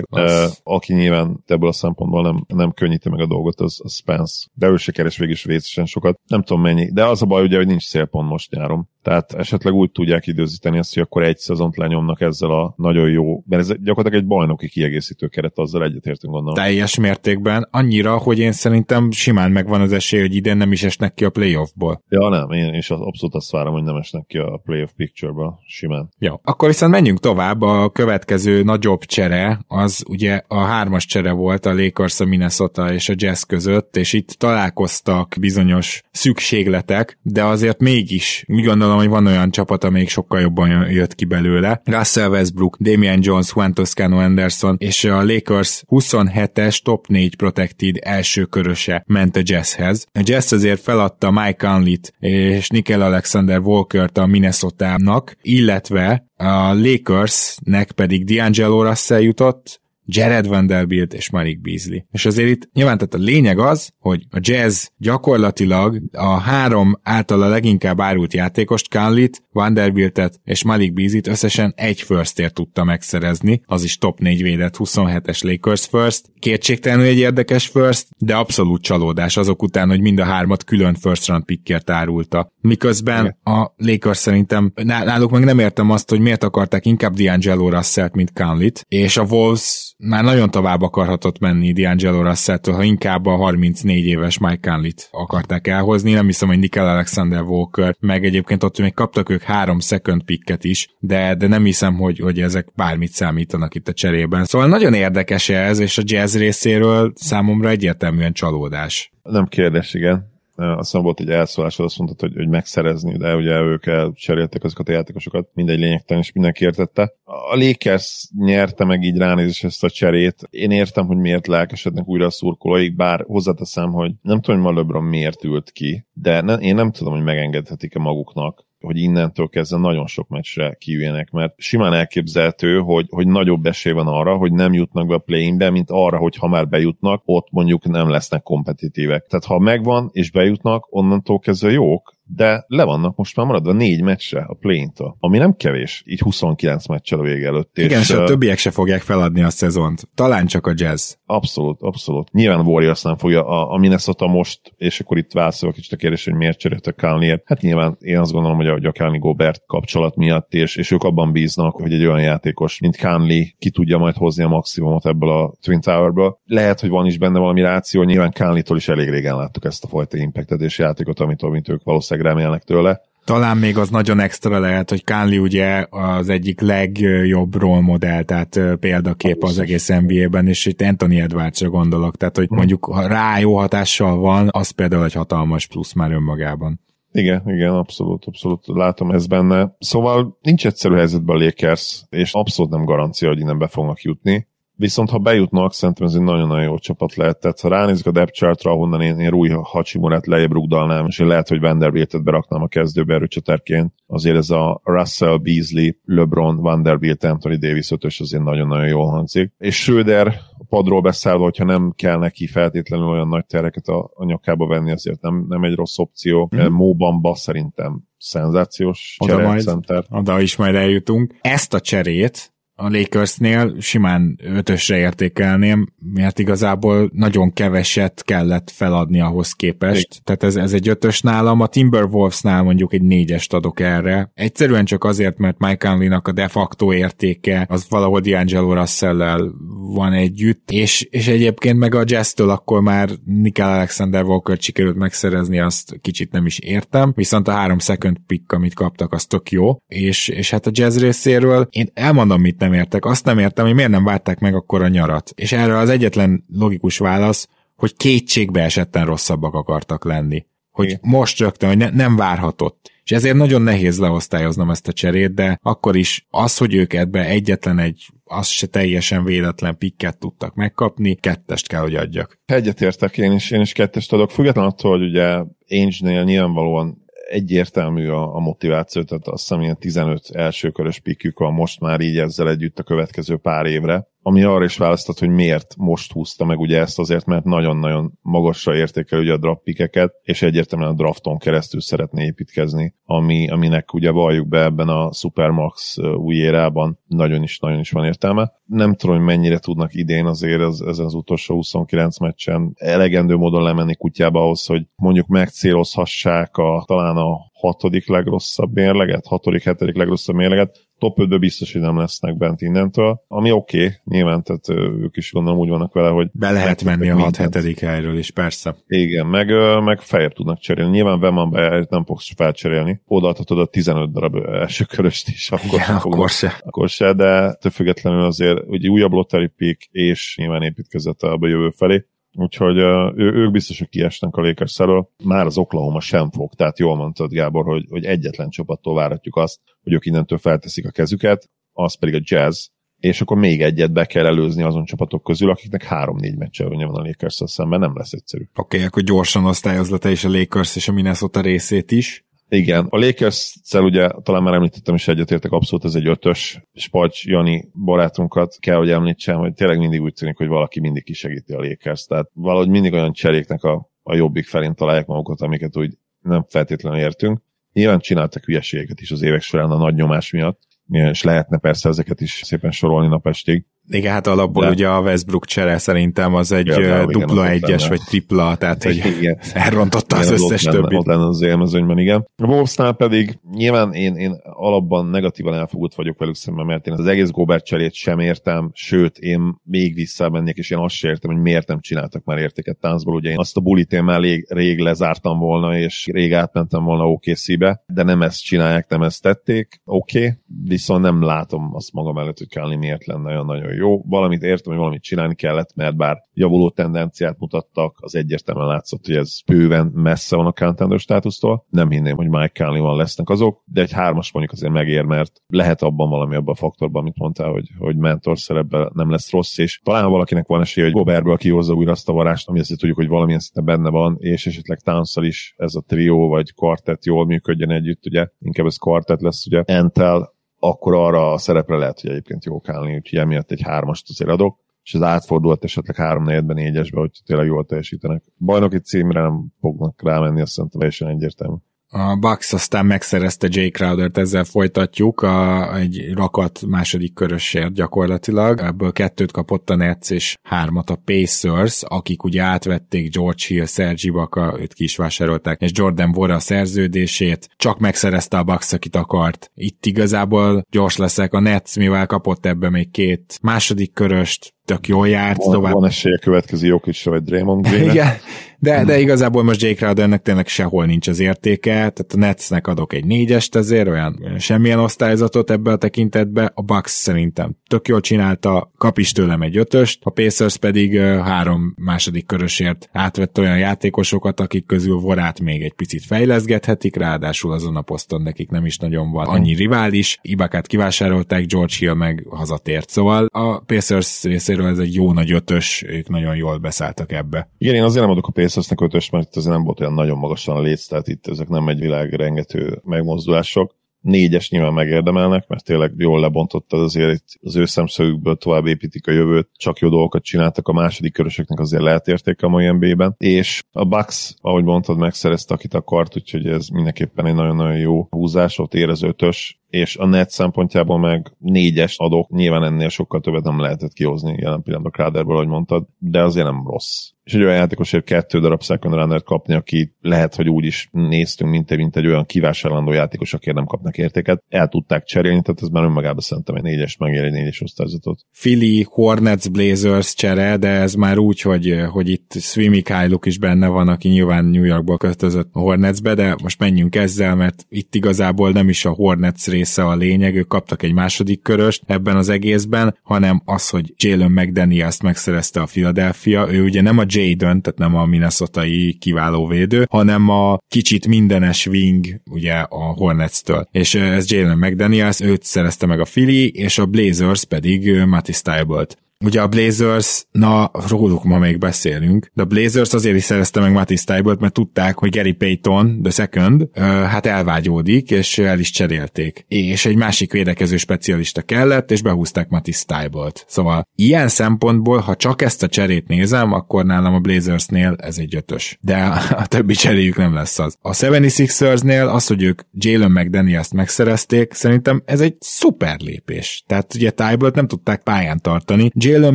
Az... Aki nyilván ebből a szempontból nem, nem könnyíti meg a dolgot, az, az Spence. De ő se keres végig is sokat. Nem tudom mennyi de az a baj ugye, hogy nincs szélpont most nyáron. Tehát esetleg úgy tudják időzíteni ezt, hogy akkor egy szezont lenyomnak ezzel a nagyon jó, mert ez gyakorlatilag egy bajnoki kiegészítő keret, azzal egyetértünk gondolom. Teljes mértékben, annyira, hogy én szerintem simán megvan az esély, hogy idén nem is esnek ki a playoffból. Ja, nem, én is abszolút azt várom, hogy nem esnek ki a playoff picture-ba, simán. Jó, akkor viszont menjünk tovább, a következő nagyobb csere, az ugye a hármas csere volt a Lakers, a Minnesota és a Jazz között, és itt találkoztak bizonyos szükségletek, de azért mégis, mi gondolom, hogy van olyan csapat, amelyik sokkal jobban jött ki belőle. Russell Westbrook, Damian Jones, Juan Toscano Anderson és a Lakers 27-es top 4 protected első köröse ment a Jazzhez. A Jazz azért feladta Mike Conley-t és Nickel Alexander Walker-t a Minnesota-nak, illetve a Lakersnek pedig D'Angelo Russell jutott, Jared Vanderbilt és Malik Beasley. És azért itt nyilván tehát a lényeg az, hogy a Jazz gyakorlatilag a három általa leginkább árult játékost, Conlit, Vanderbiltet és Malik Beasley-t összesen egy first tudta megszerezni, az is top 4 védett 27-es Lakers first. Kétségtelenül egy érdekes first, de abszolút csalódás azok után, hogy mind a hármat külön first round pickért árulta. Miközben a Lakers szerintem náluk meg nem értem azt, hogy miért akarták inkább D'Angelo Russell-t, mint Conlit, és a Wolves már nagyon tovább akarhatott menni D'Angelo russell ha inkább a 34 éves Mike Conley-t akarták elhozni. Nem hiszem, hogy Nickel Alexander Walker, meg egyébként ott még kaptak ők három second picket is, de, de nem hiszem, hogy, hogy ezek bármit számítanak itt a cserében. Szóval nagyon érdekes ez, és a jazz részéről számomra egyértelműen csalódás. Nem kérdés, igen azt hiszem volt egy elszólásod, azt mondtad, hogy, hogy megszerezni, de ugye ők elcseréltek azokat a játékosokat, mindegy lényegtelen, és mindenki értette. A Lakers nyerte meg így ránézés ezt a cserét. Én értem, hogy miért lelkesednek újra a szurkolóik, bár hozzáteszem, hogy nem tudom, hogy ma LeBron miért ült ki, de ne, én nem tudom, hogy megengedhetik-e maguknak hogy innentől kezdve nagyon sok meccsre kiüljenek, mert simán elképzelhető, hogy, hogy nagyobb esély van arra, hogy nem jutnak be a play-inbe, mint arra, hogy ha már bejutnak, ott mondjuk nem lesznek kompetitívek. Tehát ha megvan és bejutnak, onnantól kezdve jók, de le vannak most már maradva négy meccsre a play ami nem kevés, így 29 meccsel a vége előtt. Igen, és, és a többiek se fogják feladni a szezont. Talán csak a jazz. Abszolút, abszolút. Nyilván a Warriors nem fogja, a, a Minnesota most, és akkor itt válaszolok kicsit a kérdés, hogy miért cseréltek Kálniért. Hát nyilván én azt gondolom, hogy a, hogy a Kálni Gobert kapcsolat miatt, és, és ők abban bíznak, hogy egy olyan játékos, mint Kánli ki tudja majd hozni a maximumot ebből a Twin Towerből. Lehet, hogy van is benne valami ráció, nyilván Kánlitól is elég régen láttuk ezt a fajta impactet és játékot, amit, amit ők valószínűleg valószínűleg remélnek tőle. Talán még az nagyon extra lehet, hogy Kánli ugye az egyik legjobb role modell, tehát példakép az egész NBA-ben, és itt Anthony Edwardsra gondolok, tehát hogy hm. mondjuk ha rá jó hatással van, az például egy hatalmas plusz már önmagában. Igen, igen, abszolút, abszolút látom ezt benne. Szóval nincs egyszerű helyzetben a Lakers, és abszolút nem garancia, hogy innen be fognak jutni. Viszont ha bejutnak, szerintem ez egy nagyon-nagyon jó csapat lehet. Tehát ha ránézik a depth chartra, ahonnan én, én Rui Hachimurát lejjebb rugdalnám, és én lehet, hogy Vanderbiltet beraknám a kezdőbe erőcsatárként. Azért ez a Russell, Beasley, LeBron, Vanderbilt, Anthony Davis ötös azért nagyon-nagyon jól hangzik. És Schröder a padról beszállva, hogyha nem kell neki feltétlenül olyan nagy tereket a, a nyakába venni, azért nem, nem egy rossz opció. Mm. Móbamba szerintem szenzációs oda majd, center. Oda is majd eljutunk. Ezt a cserét a Lakersnél simán ötösre értékelném, mert igazából nagyon keveset kellett feladni ahhoz képest. Igen. Tehát ez, ez egy ötös nálam, a Timberwolvesnál mondjuk egy négyest adok erre. Egyszerűen csak azért, mert Mike Conley-nak a de facto értéke az valahol D'Angelo russell van együtt, és, és egyébként meg a Jazz-től akkor már Nickel Alexander Walker sikerült megszerezni, azt kicsit nem is értem, viszont a három second pick, amit kaptak, az tök jó, és, és hát a Jazz részéről én elmondom, mit nem értek. Azt nem értem, hogy miért nem várták meg akkor a nyarat. És erre az egyetlen logikus válasz, hogy kétségbe esetten rosszabbak akartak lenni. Hogy Igen. most rögtön, hogy ne, nem várhatott. És ezért nagyon nehéz leosztályoznom ezt a cserét, de akkor is az, hogy ők ebbe egyetlen egy, az se teljesen véletlen pikket tudtak megkapni, kettest kell, hogy adjak. Egyetértek én is, én is kettest adok, függetlenül attól, hogy ugye Ainge-nél nyilvánvalóan egyértelmű a, a motiváció, tehát azt hiszem ilyen 15 elsőkörös pikük van most már így ezzel együtt a következő pár évre ami arra is választott, hogy miért most húzta meg ugye ezt azért, mert nagyon-nagyon magasra értékel ugye a draft pikeket, és egyértelműen a drafton keresztül szeretné építkezni, ami, aminek ugye valljuk be ebben a Supermax új érában nagyon is, nagyon is van értelme. Nem tudom, hogy mennyire tudnak idén azért ez, ezen az utolsó 29 meccsen elegendő módon lemenni kutyába ahhoz, hogy mondjuk megcélozhassák a, talán a hatodik legrosszabb mérleget, hatodik, hetedik legrosszabb mérleget, top 5 biztos, hogy nem lesznek bent innentől, ami oké, okay, nyilván, tehát ők is gondolom úgy vannak vele, hogy... Be lehet menni a 6 7 helyről is, persze. Igen, meg, meg fejebb tudnak cserélni. Nyilván Veman nem fogsz felcserélni. Odaadhatod a 15 darab első köröst is, akkor, Igen, akkor se. Akkor se, de függetlenül azért ugye újabb lottery pick, és nyilván építkezett a jövő felé. Úgyhogy ő, ők biztos, hogy kiesnek a lakers. Már az Oklahoma sem fog, tehát jól mondtad Gábor, hogy, hogy egyetlen csapattól várhatjuk azt, hogy ők innentől felteszik a kezüket, az pedig a Jazz, és akkor még egyet be kell előzni azon csapatok közül, akiknek három-négy meccse van a lakers szemben, nem lesz egyszerű. Oké, okay, akkor gyorsan osztályozz le te is a Lakers és a Minnesota részét is. Igen, a lakers ugye talán már említettem is egyetértek, abszolút ez egy ötös. Spacs Jani barátunkat kell, hogy említsem, hogy tényleg mindig úgy tűnik, hogy valaki mindig kisegíti a Lakers. Tehát valahogy mindig olyan cseréknek a, a jobbik felén találják magukat, amiket úgy nem feltétlenül értünk. Nyilván csináltak hülyeségeket is az évek során a nagy nyomás miatt, és lehetne persze ezeket is szépen sorolni napestig. Igen, hát alapból De. ugye a Westbrook csere szerintem az egy ja, dupla igen, egyes lenne. vagy tripla, tehát hogy igen. elrontotta igen, az összes többit. Ott lenne az élmezőnyben, igen. A Wolvesnál pedig nyilván én, én alapban negatívan elfogult vagyok velük szemben, mert én az egész Gobert cserét sem értem, sőt, én még visszamennék, és én azt sem értem, hogy miért nem csináltak már értéket táncból. Ugye én azt a bulit én már rég, rég lezártam volna, és rég átmentem volna OKC-be, de nem ezt csinálják, nem ezt tették. Oké, okay, viszont nem látom azt magam előtt, hogy Kálni miért lenne olyan nagyon jó, valamit értem, hogy valamit csinálni kellett, mert bár javuló tendenciát mutattak, az egyértelműen látszott, hogy ez bőven messze van a contender státusztól. Nem hinném, hogy Mike Conley van lesznek azok, de egy hármas mondjuk azért megér, mert lehet abban valami abban a faktorban, amit mondtál, hogy, hogy mentor szerepben nem lesz rossz, és talán valakinek van esélye, hogy Goberből kihozza újra azt a varást, ami azért tudjuk, hogy valamilyen szinte benne van, és esetleg towns is ez a trió vagy kvartett jól működjön együtt, ugye, inkább ez kvartett lesz, ugye, Entel akkor arra a szerepre lehet, hogy egyébként jó állni, úgyhogy emiatt egy hármast azért adok, és az átfordult esetleg három negyedben négyesbe, hogy tényleg jól teljesítenek. Bajnoki címre nem fognak rámenni, azt szerintem teljesen egyértelmű. A Bucks aztán megszerezte Jay Crowder-t, ezzel folytatjuk, a, egy rakat második körösért gyakorlatilag. Ebből kettőt kapott a Nets és hármat a Pacers, akik ugye átvették George Hill, Sergi Ibaka, őt ki is vásárolták, és Jordan Vora a szerződését, csak megszerezte a Bucks, akit akart. Itt igazából gyors leszek, a Nets, mivel kapott ebbe még két második köröst, tök jól járt. Van, tovább. van esélye következő Jokicra vagy Draymond green Igen, de, de igazából most Jake Crowdernek tényleg sehol nincs az értéke, tehát a Netsnek adok egy négyest ezért, olyan, semmilyen osztályzatot ebbe a tekintetbe, a Bucks szerintem tök jól csinálta, kap is tőlem egy ötöst, a Pacers pedig három második körösért átvett olyan játékosokat, akik közül Vorát még egy picit fejleszgethetik, ráadásul azon a poszton nekik nem is nagyon van annyi rivális, Ibakát kivásárolták, George Hill meg hazatért, szóval a Pacers részéről ez egy jó nagy ötös, ők nagyon jól beszálltak ebbe. Igen, én azért nem adok a Pacersnek ötös, mert itt nem volt olyan nagyon magasan a léc, tehát itt ezek nem egy világrengető megmozdulások. Négyes nyilván megérdemelnek, mert tényleg jól lebontottad azért itt az ő szemszögükből tovább építik a jövőt, csak jó dolgokat csináltak, a második körösöknek azért lehet értéke a mai NBA-ben. És a Bucks, ahogy mondtad, megszerezte, akit akart, úgyhogy ez mindenképpen egy nagyon-nagyon jó húzás, ott ér az ötös, és a net szempontjából meg négyes adok, nyilván ennél sokkal többet nem lehetett kihozni jelen pillanatban Kráderből, ahogy mondtad, de azért nem rossz és egy olyan játékosért kettő darab second runner kapni, aki lehet, hogy úgy is néztünk, mint egy, mint egy olyan kivásárlandó játékos, akért nem kapnak értéket. El tudták cserélni, tehát ez már önmagában szerintem egy négyes megér egy négyes osztályzatot. Philly, Hornets, Blazers csere, de ez már úgy, hogy, hogy itt Swimi Kyluk is benne van, aki nyilván New Yorkba költözött a Hornetsbe, de most menjünk ezzel, mert itt igazából nem is a Hornets része a lényeg, ők kaptak egy második köröst ebben az egészben, hanem az, hogy Jalen McDaniels megszerezte a Philadelphia, ő ugye nem a Jaden, tehát nem a minnesota kiváló védő, hanem a kicsit mindenes wing, ugye a Hornets-től. És ez Jalen McDaniels, őt szerezte meg a Philly, és a Blazers pedig Matty Stiebolt. Ugye a Blazers, na róluk ma még beszélünk, de a Blazers azért is szerezte meg Matisse Tybalt, mert tudták, hogy Gary Payton, the second, hát elvágyódik, és el is cserélték. És egy másik védekező specialista kellett, és behúzták Matisse Tybalt. Szóval ilyen szempontból, ha csak ezt a cserét nézem, akkor nálam a Blazersnél ez egy ötös. De a többi cseréjük nem lesz az. A 76ersnél az, hogy ők Jalen McDaniels-t megszerezték, szerintem ez egy szuper lépés. Tehát ugye Tybalt nem tudták pályán tartani, Jalen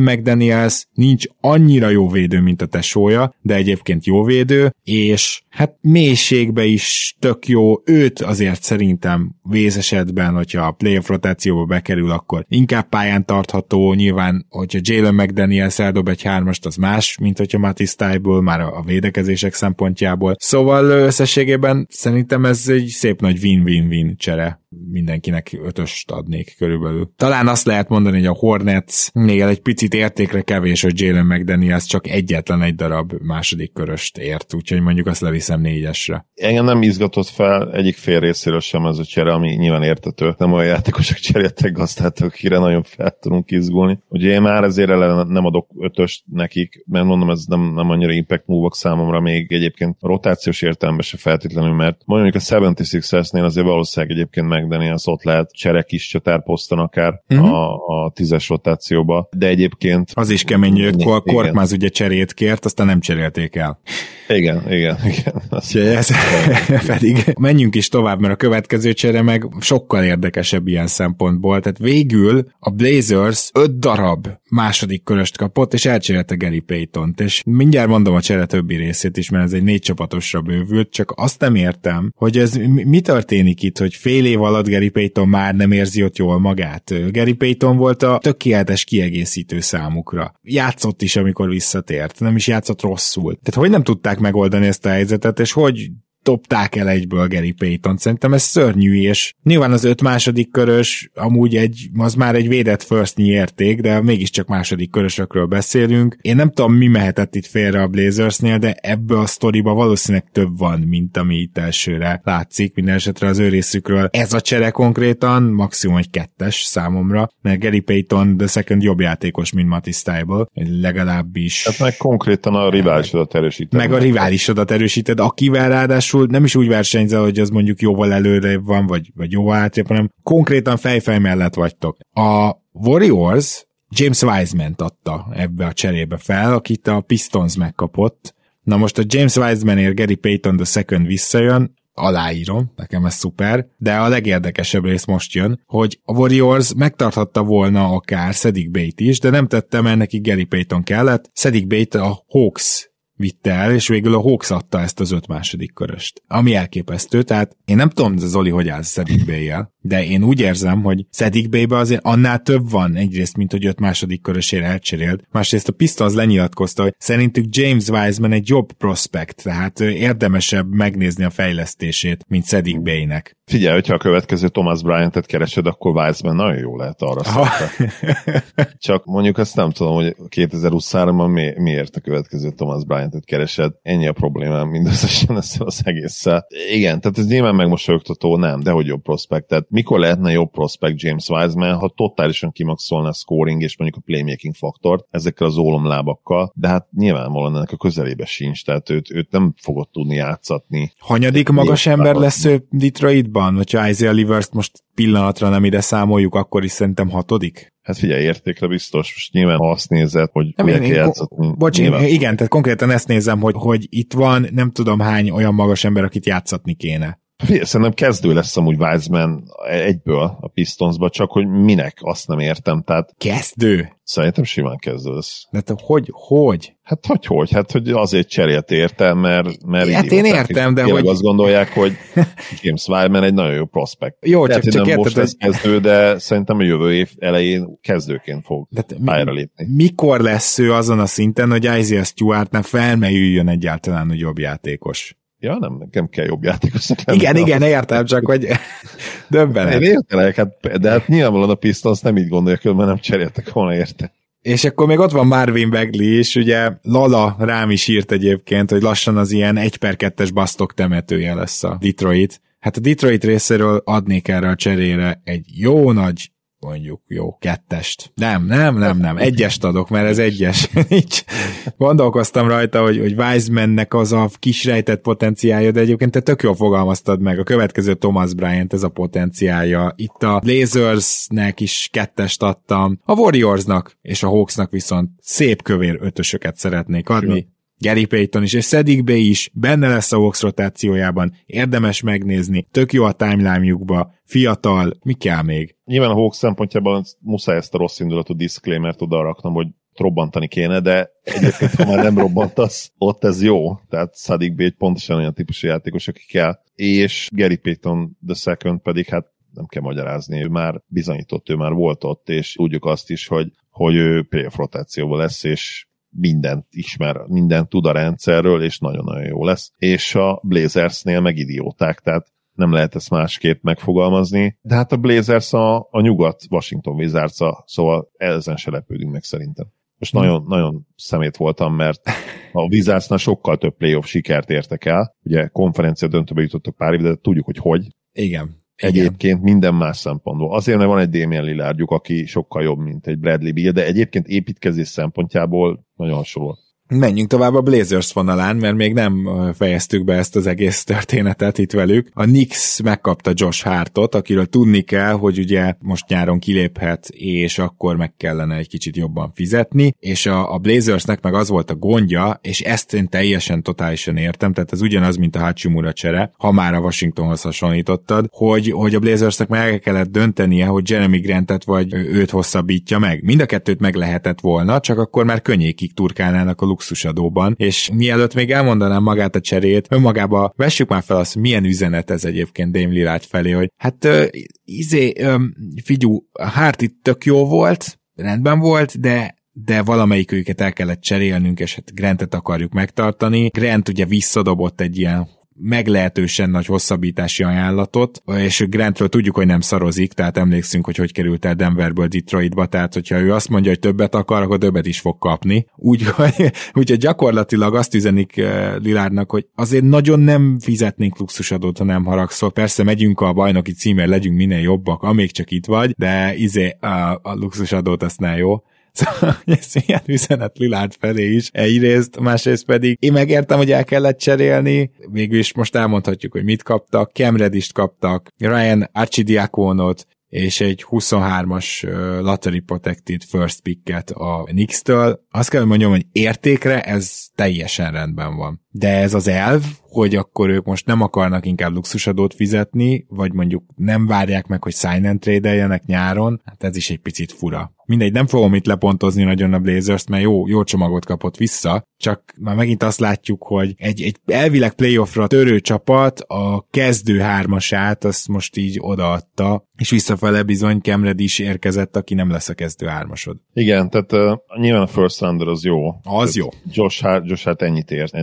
McDaniels nincs annyira jó védő, mint a tesója, de egyébként jó védő, és hát mélységbe is tök jó, őt azért szerintem vézesetben, hogyha a playoff rotációba bekerül, akkor inkább pályán tartható, nyilván, hogyha Jalen McDaniels eldob egy hármast, az más, mint hogyha Matisse Tyből, már a védekezések szempontjából. Szóval összességében szerintem ez egy szép nagy win-win-win csere mindenkinek ötöst adnék körülbelül. Talán azt lehet mondani, hogy a Hornets még egy picit értékre kevés, hogy Jalen McDaniels csak egyetlen egy darab második köröst ért, úgyhogy mondjuk azt leviszem négyesre. Engem nem izgatott fel egyik fél részéről sem ez a csere, ami nyilván értető. Nem olyan játékosok cseréltek gazdát, akire nagyon fel tudunk izgulni. Ugye én már ezért ellen nem adok ötöst nekik, mert mondom, ez nem, nem annyira impact move számomra még egyébként rotációs értelemben se feltétlenül, mert mondjuk a 76ers-nél azért valószínűleg egyébként McDaniels ott lehet csere kis csatárposzton akár uh-huh. a, a tízes rotációba, de egyébként... Az is kemény, hogy Korkmaz ugye cserét kért, aztán nem cserélték el. Igen, igen, igen. Azt ez, pedig menjünk is tovább, mert a következő csere meg sokkal érdekesebb ilyen szempontból. Tehát végül a Blazers öt darab második köröst kapott, és elcserélte Gary Payton-t, és mindjárt mondom a csere többi részét is, mert ez egy négy csapatosra bővült, csak azt nem értem, hogy ez mi történik itt, hogy fél év alatt Gary Payton már nem érzi ott jól magát. Gary Payton volt a tökéletes kiegészítő számukra. Játszott is, amikor visszatért, nem is játszott rosszul. Tehát hogy nem tudták megoldani ezt a helyzetet, és hogy dobták el egyből Gary Payton. Szerintem ez szörnyű, és nyilván az öt második körös amúgy egy, az már egy védett first érték, de mégiscsak második körösökről beszélünk. Én nem tudom, mi mehetett itt félre a Blazersnél, de ebből a sztoriba valószínűleg több van, mint ami itt elsőre látszik, minden esetre az ő részükről. Ez a csere konkrétan maximum egy kettes számomra, mert Gary Payton the second jobb játékos, mint Matisse Stable, legalábbis. Hát meg konkrétan a riválisodat erősíted. Meg a riválisodat erősíted, akivel ráadásul ráadásul nem is úgy versenyzel, hogy az mondjuk jóval előre van, vagy, vagy jóval átrébb, hanem konkrétan fejfej mellett vagytok. A Warriors James Wiseman adta ebbe a cserébe fel, akit a Pistons megkapott. Na most a James Wisemanért Gary Payton the second visszajön, aláírom, nekem ez szuper, de a legérdekesebb rész most jön, hogy a Warriors megtarthatta volna akár Sedic Bate is, de nem tette, mert neki Gary Payton kellett. Sedic Bate a Hawks vitte el, és végül a Hawks adta ezt az öt második köröst. Ami elképesztő, tehát én nem tudom, Zoli, hogy áll Szedik Bay-jel, de én úgy érzem, hogy Szedik Bay-be azért annál több van egyrészt, mint hogy öt második körösére elcserélt. Másrészt a Pistons lenyilatkozta, hogy szerintük James Wiseman egy jobb prospekt, tehát érdemesebb megnézni a fejlesztését, mint Szedik Bay-nek. Figyelj, hogyha a következő Thomas Bryant-et keresed, akkor Wiseman nagyon jó lehet arra Csak mondjuk azt nem tudom, hogy 2023-ban mi, miért a következő Thomas Bryant-et keresed. Ennyi a problémám mindösszesen ezzel az egésszel. Igen, tehát ez nyilván megmosolyogtató, nem, de hogy jobb prospekt. Tehát mikor lehetne jobb prospekt James Wiseman, ha totálisan kimaxolna a scoring és mondjuk a playmaking faktort ezekkel az ólomlábakkal, de hát nyilvánvalóan ennek a közelébe sincs, tehát őt, őt nem fogod tudni játszatni. Hanyadik magas ember lesz ő Detroit játékban, hogyha Isaiah Livers most pillanatra nem ide számoljuk, akkor is szerintem hatodik? Hát figyelj, értékre biztos. Most nyilván ha azt nézed, hogy nem, én, én, bocs, én, igen, tehát konkrétan ezt nézem, hogy, hogy itt van nem tudom hány olyan magas ember, akit játszatni kéne. Szerintem kezdő lesz amúgy Wiseman egyből a Pistonsba, csak hogy minek, azt nem értem. Tehát kezdő? Szerintem simán kezdő lesz. De te hogy, hogy? Hát hogy, hogy? Hát, hogy azért cserélt érte, mert, mert hát én értem, de hogy... azt gondolják, hogy James Wiseman egy nagyon jó prospekt. Jó, Lehet, csak, csak nem most lesz kezdő, de szerintem a jövő év elején kezdőként fog de pályára lépni. Mikor lesz ő azon a szinten, hogy Isaiah Stewartnál felmerüljön egyáltalán, hogy jobb játékos? Ja, nem, nekem kell jobb játékosnak lenni. Igen, igen, értem, csak hogy döbbenet. Én értelek, hát, de hát nyilvánvalóan a Pistons nem így gondolja, mert nem cseréltek volna érte. És akkor még ott van Marvin Bagley is, ugye Lala rám is írt egyébként, hogy lassan az ilyen 1 per 2-es basztok temetője lesz a Detroit. Hát a Detroit részéről adnék erre a cserére egy jó nagy mondjuk jó kettest. Nem, nem, nem, nem, egyest adok, mert ez egyes. Gondolkoztam rajta, hogy, hogy Wisemannek az a kis rejtett potenciálja, de egyébként te tök jól fogalmaztad meg, a következő Thomas Bryant ez a potenciálja. Itt a Blazersnek is kettest adtam, a Warriorsnak és a Hawksnak viszont szép kövér ötösöket szeretnék adni. Gary Payton is, és Szedik B is benne lesz a Hawks rotációjában, érdemes megnézni, tök jó a timeline-jukba, fiatal, mi kell még? Nyilván a Hawks szempontjában muszáj ezt a rossz indulatú disclaimer oda raknom, hogy robbantani kéne, de egyébként, ha már nem robbantasz, ott ez jó. Tehát Sadik egy pontosan olyan típusú játékos, aki kell. És Gary Payton the second pedig hát nem kell magyarázni, ő már bizonyított, ő már volt ott, és tudjuk azt is, hogy, hogy ő playoff rotációban lesz, és mindent ismer, mindent tud a rendszerről, és nagyon-nagyon jó lesz. És a Blazersnél meg idióták, tehát nem lehet ezt másképp megfogalmazni. De hát a Blazers a, a nyugat Washington wizards szóval ezen se lepődünk meg szerintem. Most hmm. nagyon, nagyon szemét voltam, mert a Wizardsnál sokkal több playoff sikert értek el. Ugye konferencia döntőbe jutottak pár évre, de tudjuk, hogy hogy. Igen. Egyébként Igen. minden más szempontból. Azért, mert van egy Damien Lillardjuk, aki sokkal jobb, mint egy Bradley Beal, de egyébként építkezés szempontjából nagyon hasonló. Menjünk tovább a Blazers vonalán, mert még nem fejeztük be ezt az egész történetet itt velük. A Knicks megkapta Josh Hartot, akiről tudni kell, hogy ugye most nyáron kiléphet, és akkor meg kellene egy kicsit jobban fizetni, és a, a Blazersnek meg az volt a gondja, és ezt én teljesen totálisan értem, tehát ez ugyanaz, mint a Hachimura csere, ha már a Washingtonhoz hasonlítottad, hogy, hogy a Blazersnek meg kellett döntenie, hogy Jeremy Grantet vagy őt hosszabbítja meg. Mind a kettőt meg lehetett volna, csak akkor már könnyékig turkálnának a luxusadóban, és mielőtt még elmondanám magát a cserét, önmagába vessük már fel azt, milyen üzenet ez egyébként Dame Lillard felé, hogy hát uh, izé, um, figyú, itt tök jó volt, rendben volt, de de valamelyik őket el kellett cserélnünk, és hát Grantet akarjuk megtartani. Grant ugye visszadobott egy ilyen meglehetősen nagy hosszabbítási ajánlatot, és Grantről tudjuk, hogy nem szarozik, tehát emlékszünk, hogy hogy került el Denverből Detroitba, tehát hogyha ő azt mondja, hogy többet akar, akkor többet is fog kapni. Úgyhogy úgy, gyakorlatilag azt üzenik eh, Lilárnak, hogy azért nagyon nem fizetnénk luxusadót, ha nem haragszol. Persze megyünk a bajnoki címért, legyünk minél jobbak, amíg csak itt vagy, de izé a, a luxusadót azt jó. Szóval ez ilyen üzenet Lilárd felé is egyrészt, másrészt pedig én megértem, hogy el kellett cserélni, végül is most elmondhatjuk, hogy mit kaptak, Kemredist kaptak, Ryan Archidiakonot, és egy 23-as lottery protected first picket a Knicks-től. Azt kell, hogy mondjam, hogy értékre ez teljesen rendben van. De ez az elv, hogy akkor ők most nem akarnak inkább luxusadót fizetni, vagy mondjuk nem várják meg, hogy sign and trade nyáron, hát ez is egy picit fura. Mindegy, nem fogom itt lepontozni nagyon a Blazers-t, mert jó, jó csomagot kapott vissza, csak már megint azt látjuk, hogy egy, egy elvileg playoffra törő csapat a kezdő hármasát azt most így odaadta, és visszafele bizony Kemred is érkezett, aki nem lesz a kezdő hármasod. Igen, tehát uh, nyilván a first rounder az jó. Az tehát jó. Josh Hart, Josh Hart ennyit ért,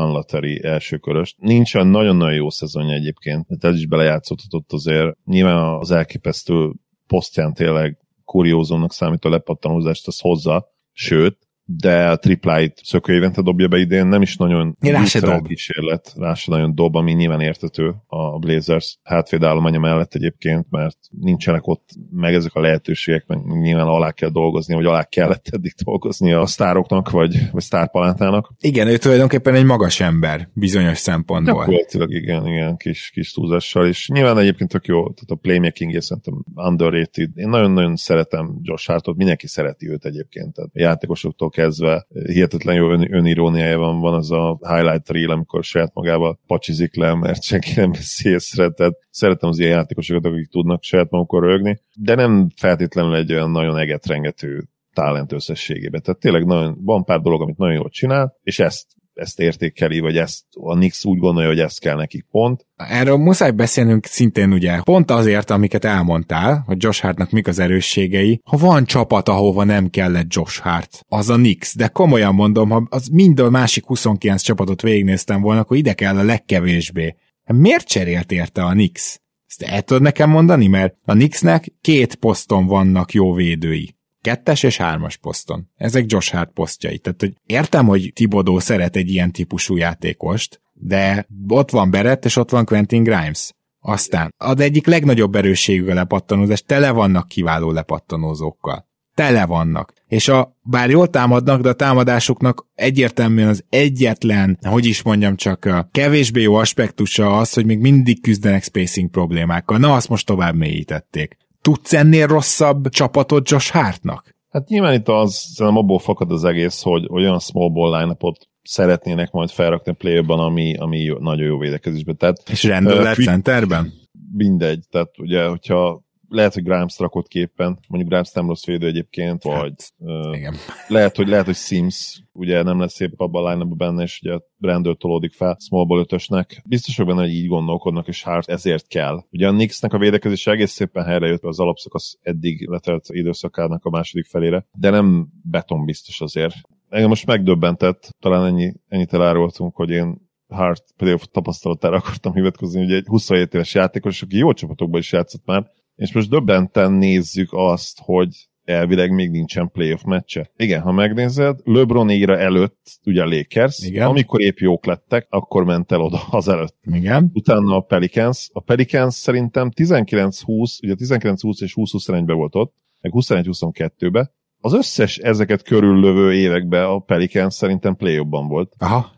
egy non-lottery elsőköröst. Nincs olyan nagyon-nagyon jó szezonja egyébként, tehát ez is belejátszódhatott azért. Nyilván az elképesztő posztján tényleg kuriózónak számító lepattanózást az hozza, sőt, de a tripláit szökő évente dobja be idén, nem is nagyon rá se dob. kísérlet, rá se nagyon dob, ami nyilván értető a Blazers hátvédállománya mellett egyébként, mert nincsenek ott meg ezek a lehetőségek, meg nyilván alá kell dolgozni, vagy alá kellett eddig dolgozni a sztároknak, vagy, vagy sztárpalántának. Igen, ő tulajdonképpen egy magas ember bizonyos szempontból. Gyakorlatilag igen, igen, kis, kis túlzással, és nyilván egyébként tök jó, tehát a playmaking szerintem underrated. Én nagyon-nagyon szeretem Josh Hartot, mindenki szereti őt egyébként, tehát játékosoktól kezdve hihetetlen jó ön, öniróniája van, van az a highlight reel, amikor saját magával pacsizik le, mert senki nem veszi észre, tehát szeretem az ilyen játékosokat, akik tudnak saját magukon rögni, de nem feltétlenül egy olyan nagyon egetrengető talent összességében. Tehát tényleg nagyon, van pár dolog, amit nagyon jól csinál, és ezt ezt értékeli, vagy ezt a Nix úgy gondolja, hogy ezt kell nekik pont. Erről muszáj beszélnünk szintén ugye, pont azért, amiket elmondtál, hogy Josh Hartnak mik az erősségei. Ha van csapat, ahova nem kellett Josh Hart, az a Nix, de komolyan mondom, ha az mind a másik 29 csapatot végignéztem volna, akkor ide kell a legkevésbé. Miért cserélt érte a Nix? Ezt el tudod nekem mondani? Mert a Nixnek két poszton vannak jó védői kettes és hármas poszton. Ezek Josh Hart posztjai. Tehát, hogy értem, hogy Tibodó szeret egy ilyen típusú játékost, de ott van Berett, és ott van Quentin Grimes. Aztán ad egyik legnagyobb erősségű a lepattanózás, tele vannak kiváló lepattanózókkal. Tele vannak. És a, bár jól támadnak, de a támadásuknak egyértelműen az egyetlen, hogy is mondjam csak, a kevésbé jó aspektusa az, hogy még mindig küzdenek spacing problémákkal. Na, azt most tovább mélyítették tudsz ennél rosszabb csapatot Josh Hartnak? Hát nyilván itt az, szerintem abból fakad az egész, hogy olyan small ball line szeretnének majd felrakni a play ami, ami nagyon jó védekezésben. Tehát, És rendben uh, lehet centerben? Mindegy, tehát ugye, hogyha lehet, hogy Grimes rakott képen, mondjuk Grimes nem rossz védő egyébként, vagy hát, uh, igen. lehet, hogy lehet, hogy Sims ugye nem lesz szép abban a line benne, és ugye Brandon tolódik fel small ball ötösnek. Biztos hogy benne, hogy így gondolkodnak, és Hart ezért kell. Ugye a Knicksnek a védekezés egész szépen helyre jött, az alapszakasz eddig letelt időszakának a második felére, de nem beton biztos azért. Engem most megdöbbentett, talán ennyi, ennyit elárultunk, hogy én Hart playoff tapasztalatára akartam hivatkozni, hogy egy 27 éves játékos, aki jó csapatokban is játszott már, és most döbbenten nézzük azt, hogy elvileg még nincsen playoff meccse. Igen, ha megnézed, LeBron éra előtt, ugye a Lakers, Igen. amikor épp jók lettek, akkor ment el oda az előtt. Igen. Utána a Pelicans. A Pelicans szerintem 19-20, ugye 19-20 és 20-21-ben volt ott, meg 21-22-be. Az összes ezeket körüllövő években a Pelicans szerintem play volt. Aha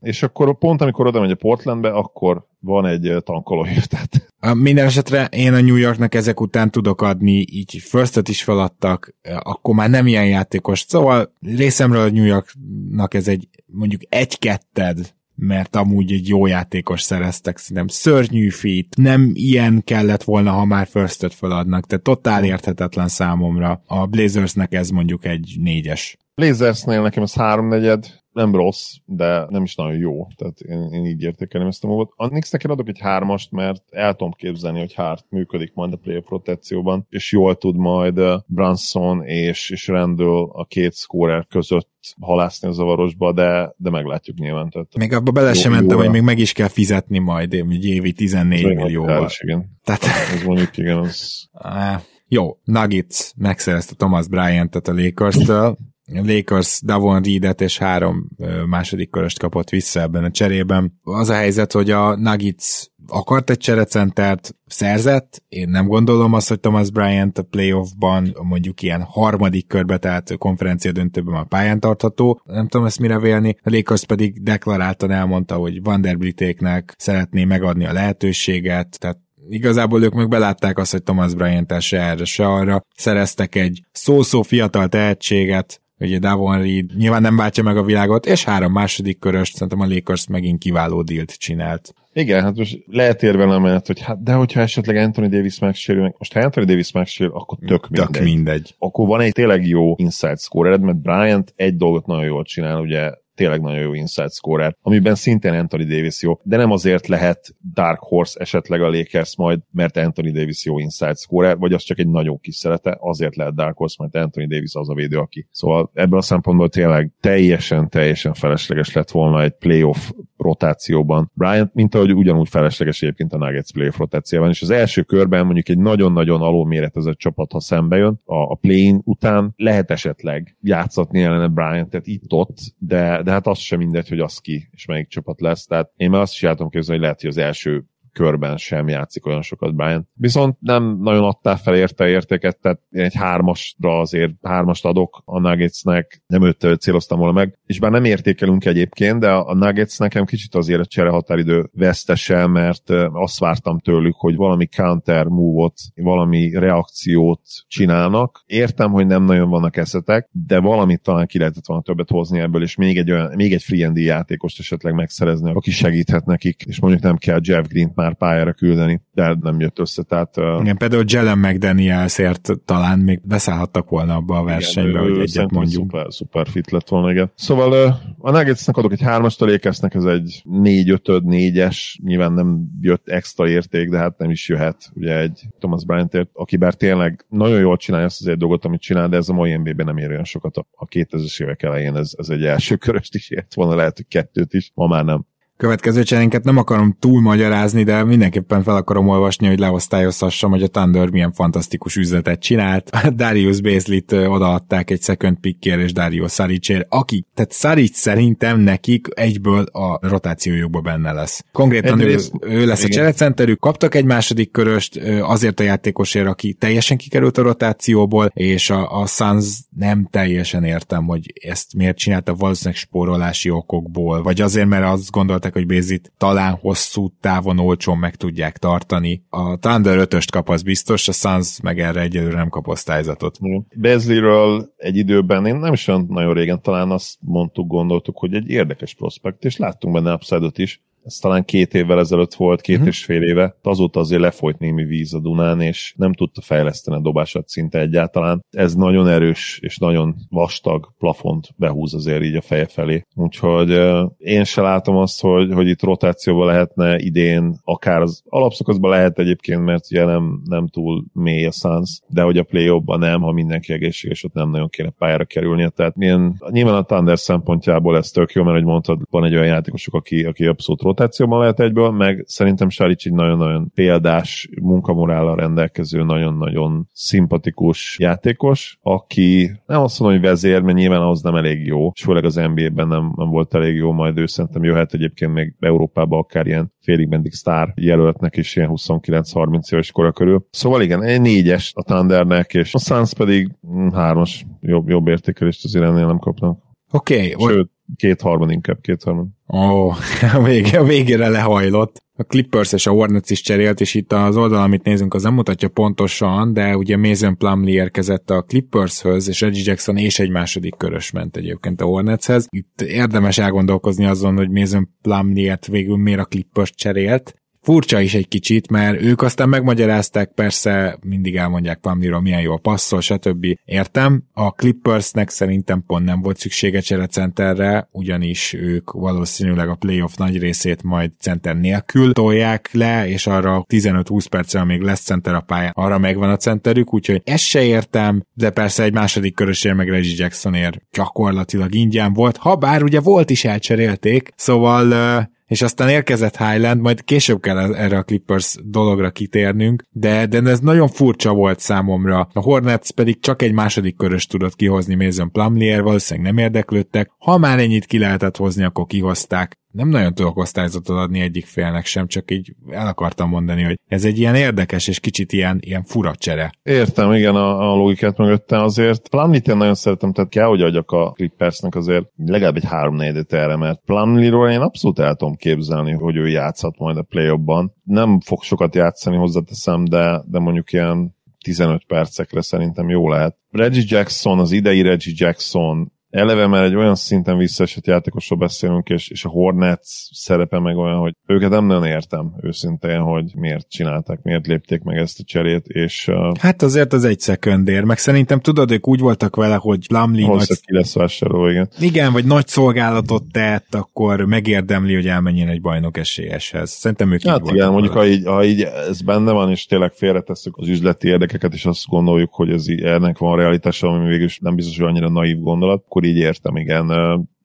és akkor pont amikor oda megy a Portlandbe, akkor van egy tankolóhív. Tehát. Minden esetre én a New Yorknak ezek után tudok adni, így firstet is feladtak, akkor már nem ilyen játékos. Szóval részemről a New Yorknak ez egy mondjuk egy-ketted mert amúgy egy jó játékos szereztek, szerintem szörnyű fit, nem ilyen kellett volna, ha már firstet feladnak, tehát totál érthetetlen számomra. A Blazersnek ez mondjuk egy négyes. Blazersnél nekem ez háromnegyed, nem rossz, de nem is nagyon jó. Tehát én, én így értékelem ezt a módot. A Knicksnek én adok egy hármast, mert el tudom képzelni, hogy Hart működik majd a playoff rotációban, és jól tud majd Branson és, és Randall a két scorer között halászni a zavarosba, de, de meglátjuk nyilván. Tehát még abba bele sem mentem, hogy még meg is kell fizetni majd egy évi 14 millióval. Igen. Tehát... Ez mondjuk igen, az... Jó, Nuggets megszerezte Thomas Bryant-et a Lakers-től, Lakers Davon Reedet és három második köröst kapott vissza ebben a cserében. Az a helyzet, hogy a Nuggets akart egy cserecentert, szerzett, én nem gondolom azt, hogy Thomas Bryant a playoffban mondjuk ilyen harmadik körbe, tehát konferencia döntőben a pályán tartható, nem tudom ezt mire vélni, a Lakers pedig deklaráltan elmondta, hogy Vanderbiltéknek szeretné megadni a lehetőséget, tehát igazából ők meg belátták azt, hogy Thomas Bryant se erre, se arra. Szereztek egy szó-szó fiatal tehetséget, ugye Davon Reed nyilván nem váltja meg a világot, és három második köröst, szerintem a Lakers megint kiváló dílt csinált. Igen, hát most lehet érvelni amellett, hogy hát de hogyha esetleg Anthony Davis megsérül, most ha Anthony Davis megsérül, akkor tök mindegy. Tök mindegy. Akkor van egy tényleg jó inside scorer, mert Bryant egy dolgot nagyon jól csinál, ugye tényleg nagyon jó inside scorer, amiben szintén Anthony Davis jó, de nem azért lehet Dark Horse esetleg a Lakers majd, mert Anthony Davis jó inside scorer, vagy az csak egy nagyon kis szerete, azért lehet Dark Horse, mert Anthony Davis az a védő, aki. Szóval ebből a szempontból tényleg teljesen, teljesen felesleges lett volna egy playoff rotációban. Bryant, mint ahogy ugyanúgy felesleges egyébként a Nuggets playoff rotációban, és az első körben mondjuk egy nagyon-nagyon alulméretezett csapat, ha szembe jön, a, a play után lehet esetleg játszatni ellene Bryant, tehát itt-ott, de, de hát az sem mindegy, hogy az ki, és melyik csapat lesz. Tehát én már azt is képzelni, hogy lehet, hogy az első körben sem játszik olyan sokat Brian. Viszont nem nagyon adtál fel érte értéket, tehát én egy hármasra azért hármast adok a Nuggetsnek, nem őt céloztam volna meg, és bár nem értékelünk egyébként, de a Nuggets nekem kicsit azért a cserehatáridő vesztese, mert azt vártam tőlük, hogy valami counter move-ot, valami reakciót csinálnak. Értem, hogy nem nagyon vannak eszetek, de valamit talán ki lehetett volna többet hozni ebből, és még egy, olyan, még egy free játékost esetleg megszerezni, aki segíthet nekik, és mondjuk nem kell Jeff Green már pályára küldeni, de nem jött össze. Tehát, Igen, például Jelen McDanielsért talán még beszállhattak volna abba a versenybe, igen, hogy egyet mondjuk. Szuper, szuper fit lett volna, igen. Szóval a Nuggetsnek adok egy hármast, a Lakersnek ez egy négy ötöd négyes, nyilván nem jött extra érték, de hát nem is jöhet, ugye egy Thomas Bryantért, aki bár tényleg nagyon jól csinálja ezt az egy dolgot, amit csinál, de ez a mai NBA-ben nem ér olyan sokat. A 2000-es évek elején ez, ez egy első köröst is ért volna, lehet, hogy kettőt is, ma már nem következő cserénket nem akarom túl magyarázni, de mindenképpen fel akarom olvasni, hogy leosztályozhassam, hogy a Thunder milyen fantasztikus üzletet csinált. Darius Bézlit odaadták egy second pickért és Darius Saricért, aki, tehát Saric szerintem nekik egyből a rotációjukban benne lesz. Konkrétan ő, ő lesz igen. a cserecenterük, kaptak egy második köröst azért a játékosért, aki teljesen kikerült a rotációból, és a, a Suns nem teljesen értem, hogy ezt miért csinálta valószínűleg spórolási okokból, vagy azért, mert azt gondolták, gondolták, hogy Bézit talán hosszú távon olcsón meg tudják tartani. A Thunder 5 kap, az biztos, a Suns meg erre egyelőre nem kap osztályzatot. Bezliről egy időben, én nem is olyan nagyon régen talán azt mondtuk, gondoltuk, hogy egy érdekes prospekt, és láttunk benne upside is, ez talán két évvel ezelőtt volt, két uh-huh. és fél éve, azóta azért lefolyt némi víz a Dunán, és nem tudta fejleszteni a dobását szinte egyáltalán. Ez nagyon erős és nagyon vastag plafont behúz azért így a feje felé. Úgyhogy én se látom azt, hogy, hogy itt rotációban lehetne idén, akár az alapszakaszban lehet egyébként, mert ugye nem, nem túl mély a Suns, de hogy a play nem, ha mindenki egészséges, ott nem nagyon kéne pályára kerülnie. Tehát milyen, nyilván a Thunder szempontjából ez tök jó, mert hogy mondtad, van egy olyan játékosok, aki, aki abszolút rotációban lehet egyből, meg szerintem Saric egy nagyon-nagyon példás munkamorállal rendelkező, nagyon-nagyon szimpatikus játékos, aki nem azt mondom, hogy vezér, mert nyilván ahhoz nem elég jó, és főleg az NBA-ben nem, nem volt elég jó, majd ő szerintem jöhet egyébként még Európába akár ilyen félig meddig sztár jelöltnek is ilyen 29-30 éves kora körül. Szóval igen, egy négyes a Thundernek, és a Suns pedig hm, hármas jobb, jobb értékelést az ennél nem kapnak. Oké. Okay, Sőt, két harmad inkább, két harmad. Ó, a, a végére lehajlott. A Clippers és a Hornets is cserélt, és itt az oldal, amit nézünk, az nem mutatja pontosan, de ugye Mason Plumlee érkezett a Clippershöz, és Reggie Jackson és egy második körös ment egyébként a Hornetshez. Itt érdemes elgondolkozni azon, hogy Mason Plumlee-et végül miért a Clippers cserélt, Furcsa is egy kicsit, mert ők aztán megmagyarázták, persze mindig elmondják Pamliról milyen jó a passzol, stb. Értem, a Clippersnek szerintem pont nem volt szüksége cserecenterre, ugyanis ők valószínűleg a playoff nagy részét majd center nélkül tolják le, és arra 15-20 percre, amíg lesz center a pályán, arra megvan a centerük, úgyhogy ezt se értem, de persze egy második körösért meg Reggie Jacksonért gyakorlatilag ingyen volt, ha bár ugye volt is elcserélték, szóval és aztán érkezett Highland, majd később kell erre a Clippers dologra kitérnünk, de, de ez nagyon furcsa volt számomra. A Hornets pedig csak egy második körös tudott kihozni Mason Plumlier, valószínűleg nem érdeklődtek. Ha már ennyit ki lehetett hozni, akkor kihozták nem nagyon tudok osztályzatot adni egyik félnek sem, csak így el akartam mondani, hogy ez egy ilyen érdekes és kicsit ilyen, ilyen fura csere. Értem, igen, a, a logikát mögötte azért. Plumlit én nagyon szeretem, tehát kell, hogy adjak a Clippersnek azért legalább egy három négyedet erre, mert Plumliról én abszolút el tudom képzelni, hogy ő játszhat majd a play Nem fog sokat játszani, hozzáteszem, de, de mondjuk ilyen 15 percekre szerintem jó lehet. Reggie Jackson, az idei Reggie Jackson eleve már egy olyan szinten visszaesett játékosról beszélünk, és, és a Hornets szerepe meg olyan, hogy őket nem nagyon értem őszintén, hogy miért csinálták, miért lépték meg ezt a cserét, és... Uh, hát azért az egy szekundér, meg szerintem tudod, ők úgy voltak vele, hogy Lamli nagy... ki lesz vásároló, igen. Igen, vagy nagy szolgálatot tett, akkor megérdemli, hogy elmenjen egy bajnok esélyeshez. Szerintem ők hát így igen, mondjuk ha így, ha így ez benne van, és tényleg félretesszük az üzleti érdekeket, és azt gondoljuk, hogy ez így, ennek van realitása, ami végül nem biztos, hogy annyira naív gondolat, akkor így értem, igen.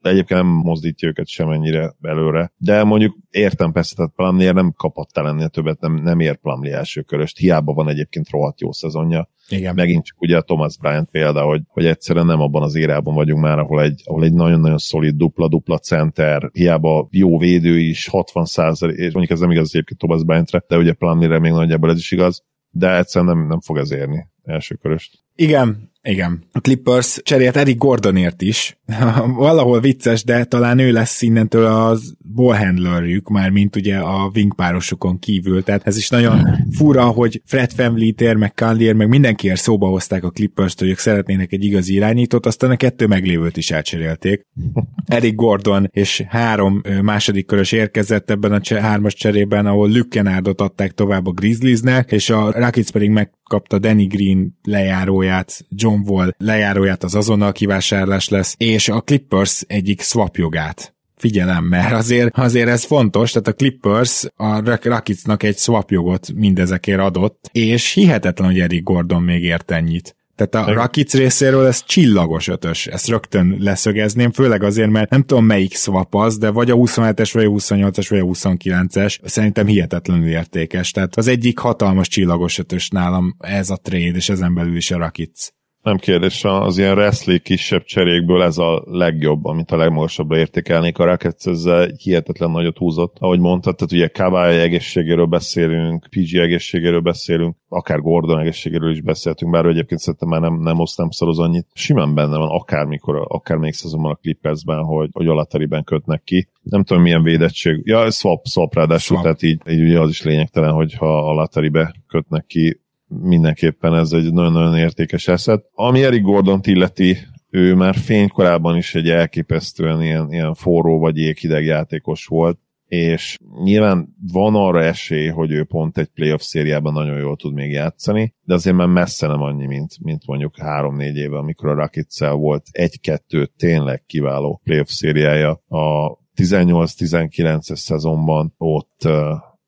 egyébként nem mozdítja őket semennyire előre. De mondjuk értem persze, tehát Plumlee nem kapott lenni többet, nem, nem ér Plumlee első köröst. Hiába van egyébként rohadt jó szezonja. Igen. Megint csak ugye a Thomas Bryant példa, hogy, hogy egyszerűen nem abban az érában vagyunk már, ahol egy, ahol egy nagyon-nagyon szolid dupla-dupla center, hiába jó védő is, 60 százalék, és mondjuk ez nem igaz egyébként Thomas Bryantre, de ugye Plumlee-re még nagyjából ez is igaz, de egyszerűen nem, nem fog ez érni első köröst. Igen, igen. A Clippers cserélt Eric Gordonért is. Valahol vicces, de talán ő lesz innentől az ballhandlerjük, már mint ugye a wingpárosukon kívül. Tehát ez is nagyon fura, hogy Fred VanVleet-ér, meg Kallier, meg mindenkiért szóba hozták a Clippers-t, hogy ők szeretnének egy igazi irányítót, aztán a kettő meglévőt is elcserélték. Eric Gordon és három második körös érkezett ebben a cse- hármas cserében, ahol Luke Kennardot adták tovább a Grizzliesnek, és a Rockets pedig megkapta Danny Green lejáróját, John Wall lejáróját az azonnal kivásárlás lesz, és a Clippers egyik swap jogát figyelem, mert azért, azért ez fontos, tehát a Clippers a Rocketsnak egy swap jogot mindezekért adott, és hihetetlen, hogy Eric Gordon még ért ennyit. Tehát a Rockets részéről ez csillagos ötös, ezt rögtön leszögezném, főleg azért, mert nem tudom melyik swap az, de vagy a 27-es, vagy a 28-as, vagy a 29-es, szerintem hihetetlenül értékes. Tehát az egyik hatalmas csillagos ötös nálam ez a trade, és ezen belül is a Rockets. Nem kérdés, az ilyen wrestling kisebb cserékből ez a legjobb, amit a legmagasabbra értékelnék. A Rockets ezzel hihetetlen nagyot húzott. Ahogy mondtad, tehát ugye Kawai egészségéről beszélünk, PG egészségéről beszélünk, akár Gordon egészségéről is beszéltünk, bár egyébként szerintem már nem, nem oszt, nem szoroz annyit. Simán benne van, akármikor, akár még szezonban a Clippersben, hogy, hogy alateriben kötnek ki. Nem tudom, milyen védettség. Ja, swap, swap ráadásul, Swap. tehát így, így ugye az is lényegtelen, hogy ha a lateribe kötnek ki, mindenképpen ez egy nagyon-nagyon értékes eszet. Ami Eric Gordon illeti, ő már fénykorában is egy elképesztően ilyen, ilyen forró vagy jéghideg játékos volt, és nyilván van arra esély, hogy ő pont egy playoff szériában nagyon jól tud még játszani, de azért már messze nem annyi, mint, mint mondjuk 3-4 éve, amikor a rockets volt egy-kettő tényleg kiváló playoff szériája. A 18-19-es szezonban ott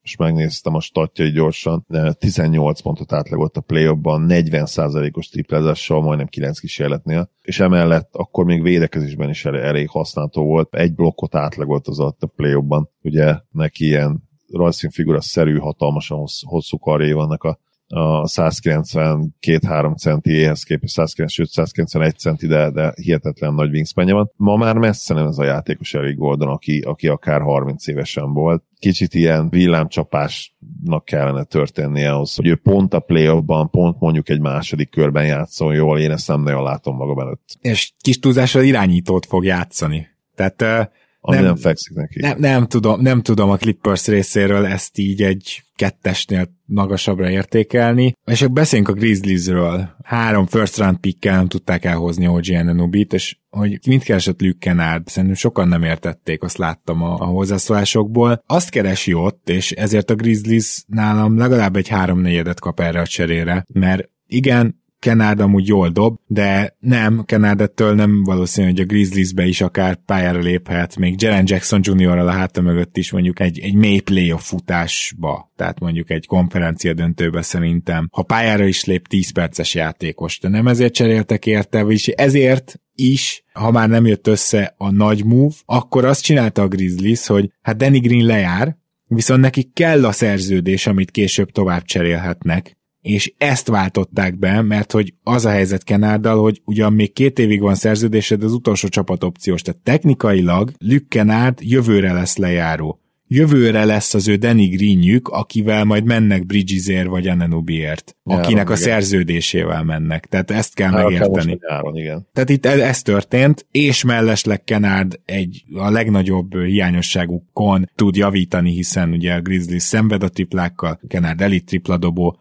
most megnéztem a statjai gyorsan, de 18 pontot átlagolt a play ban 40%-os triplázással, majdnem 9 kísérletnél, és emellett akkor még védekezésben is elég, elég használható volt. Egy blokkot átlagolt az alatt a play ugye neki ilyen rajzszínfigura szerű, hatalmasan hossz, hosszú karjai vannak a a 192-3 centi éhez képest 190, sőt 191 centi, de, de hihetetlen nagy wingspanje van. Ma már messze nem ez a játékos Eric Gordon, aki, aki akár 30 évesen volt. Kicsit ilyen villámcsapásnak kellene történnie ahhoz, hogy ő pont a playoffban, pont mondjuk egy második körben játszon jól, én ezt nem nagyon látom magam előtt. És kis túlzással irányítót fog játszani. Tehát Ami nem, Nem- fekszik neki. Nem, nem, tudom, nem tudom a Clippers részéről ezt így egy kettesnél magasabbra értékelni. És akkor beszéljünk a Grizzliesről. Három first round pickkel nem tudták elhozni OG Ananubit, és hogy mit keresett Luke Kennard, szerintem sokan nem értették, azt láttam a, a hozzászólásokból. Azt keresi ott, és ezért a Grizzlies nálam legalább egy háromnegyedet kap erre a cserére, mert igen, Kennard amúgy jól dob, de nem, Kennard ettől nem valószínű, hogy a Grizzliesbe is akár pályára léphet, még Jaren Jackson Jr. a háta mögött is mondjuk egy, egy mély playoff futásba, tehát mondjuk egy konferencia döntőbe szerintem, ha pályára is lép 10 perces játékos, de nem ezért cseréltek érte, vagyis ezért is, ha már nem jött össze a nagy move, akkor azt csinálta a Grizzlies, hogy hát Danny Green lejár, viszont nekik kell a szerződés, amit később tovább cserélhetnek, és ezt váltották be, mert hogy az a helyzet Kenárdal, hogy ugyan még két évig van szerződésed, az utolsó csapat opciós, tehát technikailag Luke Kennard jövőre lesz lejáró. Jövőre lesz az ő Danny Greenjük, akivel majd mennek Bridgesért vagy Ananubiért, Nyáron, akinek a szerződésével mennek. Tehát ezt kell Hát, megérteni. nyáron, igen. Tehát itt ez, ez történt, és mellesleg Kenard egy a legnagyobb hiányosságukon tud javítani, hiszen ugye a Grizzlies szenved a triplákkal, Kenard elit tripladobó,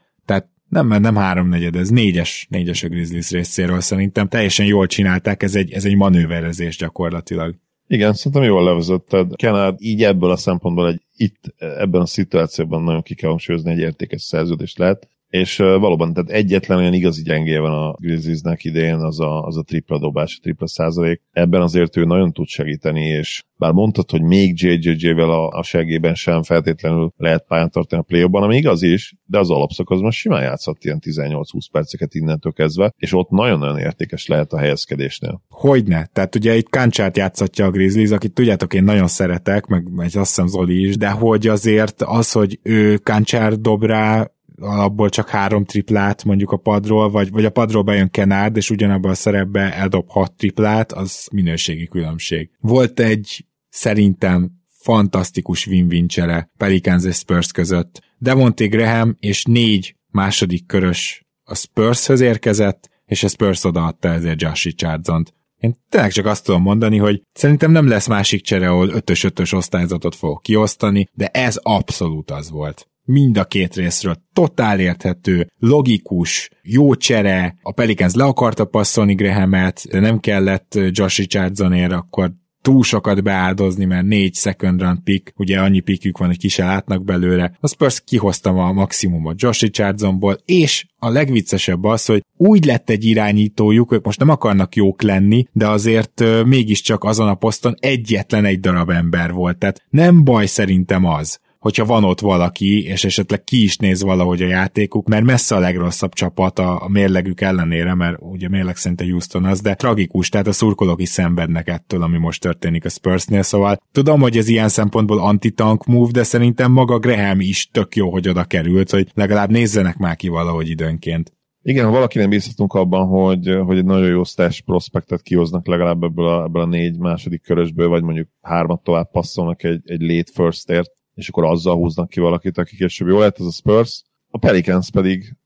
nem, nem háromnegyed, ez négyes, négyes a Grizzlies részéről szerintem. Teljesen jól csinálták, ez egy, ez egy manőverezés gyakorlatilag. Igen, szerintem jól levezetted. Kenard így ebből a szempontból egy, itt ebben a szituációban nagyon ki kell hangsúlyozni, egy értékes szerződés lehet, és valóban, tehát egyetlen olyan igazi gyengé van a Grizzliesnek idén, az a, az a tripla dobás, a tripla százalék. Ebben azért ő nagyon tud segíteni, és bár mondtad, hogy még JJJ-vel a, a segében sem feltétlenül lehet pályán tartani a play ami igaz is, de az alapszakaszban simán játszhat ilyen 18-20 perceket innentől kezdve, és ott nagyon-nagyon értékes lehet a helyezkedésnél. Hogyne. Tehát ugye itt Kancsát játszatja a Grizzlies, akit tudjátok, én nagyon szeretek, meg, meg azt hiszem Zoli is, de hogy azért az, hogy ő Kancsár dob rá alapból csak három triplát mondjuk a padról, vagy, vagy a padról bejön Kenárd, és ugyanabban a szerepben eldob hat triplát, az minőségi különbség. Volt egy szerintem fantasztikus win-win csere Pelicans és Spurs között. Devonté Graham és négy második körös a Spurshöz érkezett, és a Spurs odaadta ezért Josh Richardson-t. Én tényleg csak azt tudom mondani, hogy szerintem nem lesz másik csere, ahol ötös-ötös osztályzatot fog kiosztani, de ez abszolút az volt mind a két részről. Totál érthető, logikus, jó csere, a Pelicans le akarta passzolni Grahamet, nem kellett Josh Richardsonért, akkor túl sokat beáldozni, mert négy second round pick, ugye annyi pickük van, hogy ki se látnak belőle. A Spurs kihozta a maximumot Josh Richardsonból, és a legviccesebb az, hogy úgy lett egy irányítójuk, ők most nem akarnak jók lenni, de azért uh, mégiscsak azon a poszton egyetlen egy darab ember volt. Tehát nem baj szerintem az, hogyha van ott valaki, és esetleg ki is néz valahogy a játékuk, mert messze a legrosszabb csapat a, a mérlegük ellenére, mert ugye mérleg szerint a Houston az, de tragikus, tehát a szurkolók is szenvednek ettől, ami most történik a Spursnél, szóval tudom, hogy ez ilyen szempontból anti-tank move, de szerintem maga Graham is tök jó, hogy oda került, hogy legalább nézzenek már ki valahogy időnként. Igen, ha valaki nem bízhatunk abban, hogy, hogy egy nagyon jó stash prospektet kihoznak legalább ebből a, ebből a négy második körösből, vagy mondjuk hármat tovább passzolnak egy, egy late firstért, és akkor azzal húznak ki valakit, aki később jó lett, ez a Spurs. A Pelicans pedig,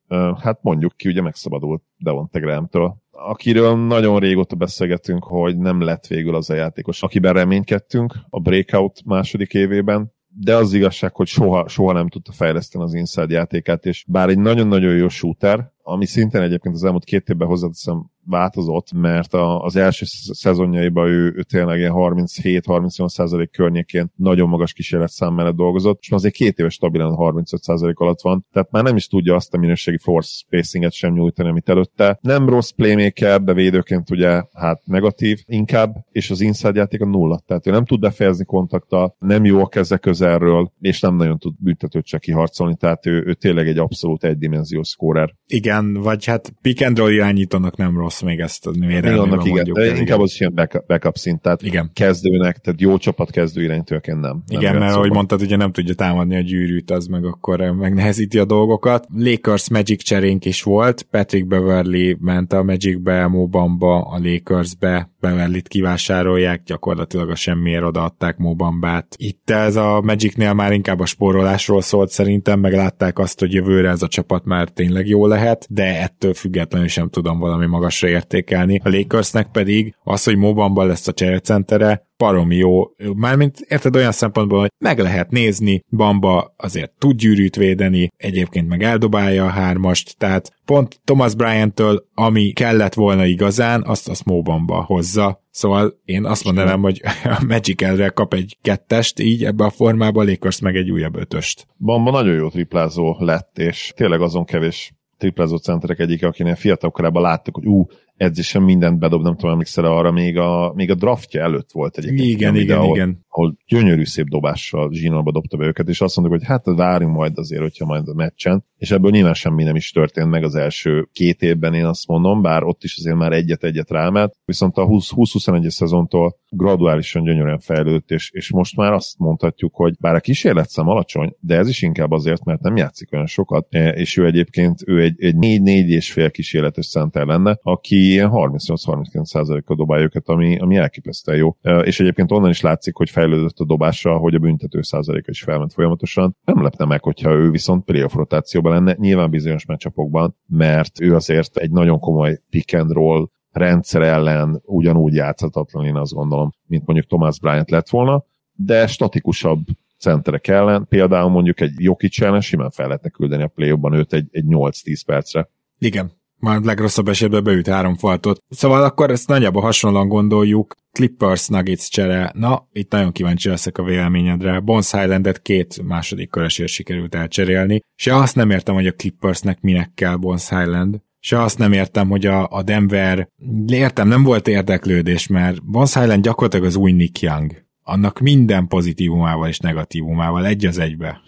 hát mondjuk ki, ugye megszabadult Devonte Graham-től, akiről nagyon régóta beszélgetünk, hogy nem lett végül az a játékos, akiben reménykedtünk a breakout második évében, de az igazság, hogy soha, soha nem tudta fejleszteni az inside játékát, és bár egy nagyon-nagyon jó shooter, ami szintén egyébként az elmúlt két évben hozzáteszem változott, mert a, az első szezonjaiban ő, ő tényleg ilyen 37-38% környékén nagyon magas kísérletszám mellett dolgozott, és azért két éves stabilan 35% alatt van, tehát már nem is tudja azt a minőségi force spacinget sem nyújtani, amit előtte. Nem rossz playmaker, de védőként ugye hát negatív inkább, és az inside játék a nulla, tehát ő nem tud befejezni kontakta, nem jó a keze közelről, és nem nagyon tud büntetőt se kiharcolni, tehát ő, ő tényleg egy abszolút egydimenziós scorer. Igen, vagy hát pick and roll irányítónak nem rossz rossz még ezt vérelmében annak igen, mondjuk. De inkább az ilyen backup, backup szint, tehát igen. kezdőnek, tehát jó csapat kezdő iránytőként nem. nem igen, mert ahogy mondtad, ugye nem tudja támadni a gyűrűt, az meg akkor megnehezíti a dolgokat. Lakers Magic cserénk is volt, Patrick Beverly ment a Magicbe, Mo Bamba a Lakersbe, Beverly-t kivásárolják, gyakorlatilag a semmiért odaadták Mo Bambát. Itt ez a Magicnél már inkább a spórolásról szólt szerintem, meg látták azt, hogy jövőre ez a csapat már tényleg jó lehet, de ettől függetlenül sem tudom valami magasra értékelni. A Lakersnek pedig az, hogy Mobamba lesz a cserecentere, baromi jó. Mármint érted olyan szempontból, hogy meg lehet nézni, Bamba azért tud gyűrűt védeni, egyébként meg eldobálja a hármast, tehát pont Thomas Bryant-től, ami kellett volna igazán, azt a Mo Bamba hozza. Szóval én azt mondanám, hogy a Magic elre kap egy kettest, így ebbe a formába, Lakers meg egy újabb ötöst. Bamba nagyon jó triplázó lett, és tényleg azon kevés triplázó centerek egyik, akinél fiatal korában láttuk, hogy ú, edzésen mindent bedob, nem tudom, emlékszel arra, még a, még a draftja előtt volt egyébként. Igen, igen, ahol, igen. Ahol gyönyörű szép dobással zsinórba dobta be őket, és azt mondtuk, hogy hát várjunk majd azért, hogyha majd a meccsen, és ebből nyilván semmi nem is történt meg az első két évben, én azt mondom, bár ott is azért már egyet-egyet rámelt, viszont a 20-21-es szezontól graduálisan gyönyörűen fejlődött, és, és most már azt mondhatjuk, hogy bár a kísérletszám alacsony, de ez is inkább azért, mert nem játszik olyan sokat, e, és ő egyébként ő egy, egy 4-4 és fél kísérletes center lenne, aki ilyen 38-39%-kal dobálja őket, ami, ami elképesztően jó. E, és egyébként onnan is látszik, hogy fejlődött a dobása, hogy a büntető százaléka is felment folyamatosan. Nem lepne meg, hogyha ő viszont playoff rotációban lenne, nyilván bizonyos meccsapokban, mert ő azért egy nagyon komoly pick and roll rendszer ellen ugyanúgy játszhatatlan, én azt gondolom, mint mondjuk Thomas Bryant lett volna, de statikusabb centerek ellen, például mondjuk egy Jokic ellen simán fel lehetne küldeni a play őt egy, egy 8-10 percre. Igen, már legrosszabb esetben beüt három faltot. Szóval akkor ezt nagyjából hasonlóan gondoljuk. Clippers Nuggets csere. Na, itt nagyon kíváncsi leszek a véleményedre. Bones Highlandet két második körösért sikerült elcserélni. Se azt nem értem, hogy a Clippersnek minek kell Bones Highland. Se azt nem értem, hogy a, a Denver, értem, nem volt érdeklődés, mert Bones Highland gyakorlatilag az új Nick Young. Annak minden pozitívumával és negatívumával egy az egybe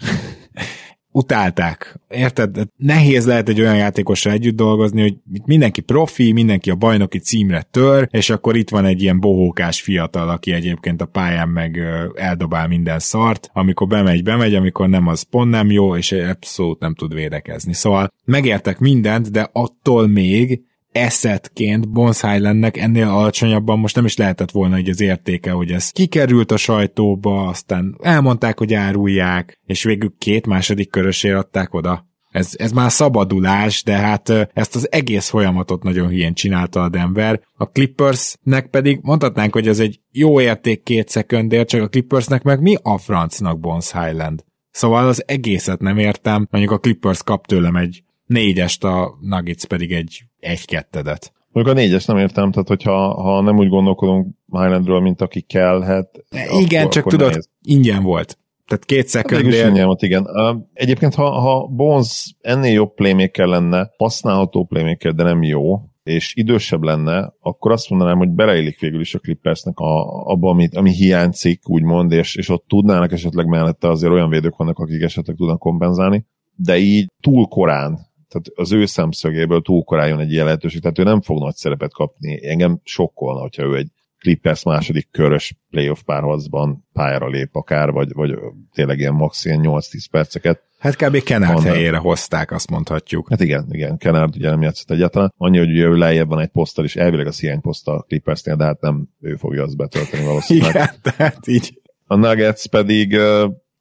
utálták. Érted? Nehéz lehet egy olyan játékosra együtt dolgozni, hogy mindenki profi, mindenki a bajnoki címre tör, és akkor itt van egy ilyen bohókás fiatal, aki egyébként a pályán meg eldobál minden szart, amikor bemegy, bemegy, amikor nem, az pont nem jó, és abszolút nem tud védekezni. Szóval megértek mindent, de attól még eszetként Bones Highlandnek ennél alacsonyabban most nem is lehetett volna hogy az értéke, hogy ez kikerült a sajtóba, aztán elmondták, hogy árulják, és végül két második körösért adták oda. Ez, ez már szabadulás, de hát ezt az egész folyamatot nagyon hülyen csinálta a Denver. A Clippersnek pedig mondhatnánk, hogy ez egy jó érték két szekundér, csak a Clippersnek meg mi a francnak Bones Highland? Szóval az egészet nem értem, mondjuk a Clippers kap tőlem egy négyest, a Nuggets pedig egy egy-kettedet. Mondjuk a négyes nem értem, tehát hogyha ha nem úgy gondolkodunk Highlandről, mint aki kellhet. Igen, akkor, csak akkor tudod, nehéz. ingyen volt. Tehát két szekundér. Hát volt, igen. Egyébként, ha, ha Bones ennél jobb playmaker lenne, használható playmaker, de nem jó, és idősebb lenne, akkor azt mondanám, hogy beleillik végül is a Clippersnek a, abba, ami, ami hiányzik, úgymond, és, és ott tudnának esetleg mellette azért olyan védők vannak, akik esetleg tudnak kompenzálni, de így túl korán tehát az ő szemszögéből túl korán jön egy ilyen lehetőség, tehát ő nem fog nagy szerepet kapni. Engem sokkolna, hogyha ő egy Clippers második körös playoff párharcban pályára lép akár, vagy, vagy tényleg ilyen max. ilyen 8-10 perceket. Hát kb. Kenard Honnan. helyére hozták, azt mondhatjuk. Hát igen, igen, Kenard ugye nem játszott egyáltalán. Annyi, hogy ő lejjebb van egy poszttal, és elvileg a hiány poszttal a Clippersnél, de hát nem ő fogja azt betölteni valószínűleg. igen, tehát így. A Nuggets pedig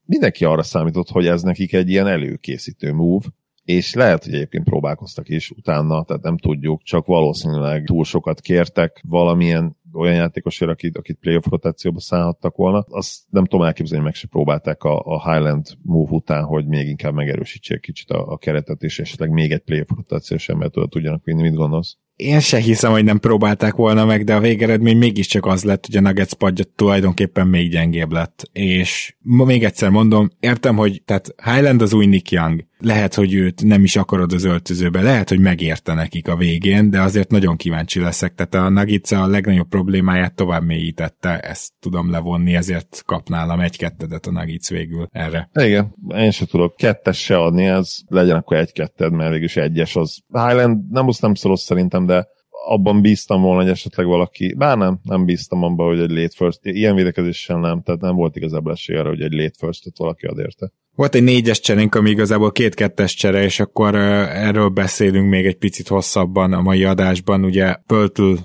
mindenki arra számított, hogy ez nekik egy ilyen előkészítő move, és lehet, hogy egyébként próbálkoztak is utána, tehát nem tudjuk, csak valószínűleg túl sokat kértek valamilyen olyan játékosért, akit, akit playoff rotációba szállhattak volna. Azt nem tudom elképzelni, meg se próbálták a, a Highland move után, hogy még inkább megerősítsék kicsit a, a keretet, és esetleg még egy playoff rotációs embertől tudjanak vinni. Mit gondolsz? én se hiszem, hogy nem próbálták volna meg, de a végeredmény mégiscsak az lett, hogy a Nuggets padja tulajdonképpen még gyengébb lett. És még egyszer mondom, értem, hogy tehát Highland az új Nick Young. Lehet, hogy őt nem is akarod az öltözőbe, lehet, hogy megérte nekik a végén, de azért nagyon kíváncsi leszek. Tehát a Nuggets a legnagyobb problémáját tovább mélyítette, ezt tudom levonni, ezért kap nálam egy-kettedet a Nuggets végül erre. Igen, én sem tudok kettes se adni, ez legyen akkor egy-ketted, mert végül egyes az. Highland nem most nem szoros szerintem, de abban bíztam volna, hogy esetleg valaki, bár nem, nem bíztam abban, hogy egy late first, ilyen védekezéssel nem, tehát nem volt igazából esély arra, hogy egy late first valaki ad érte. Volt egy négyes cserénk, ami igazából két-kettes csere, és akkor erről beszélünk még egy picit hosszabban a mai adásban. Ugye Pöltül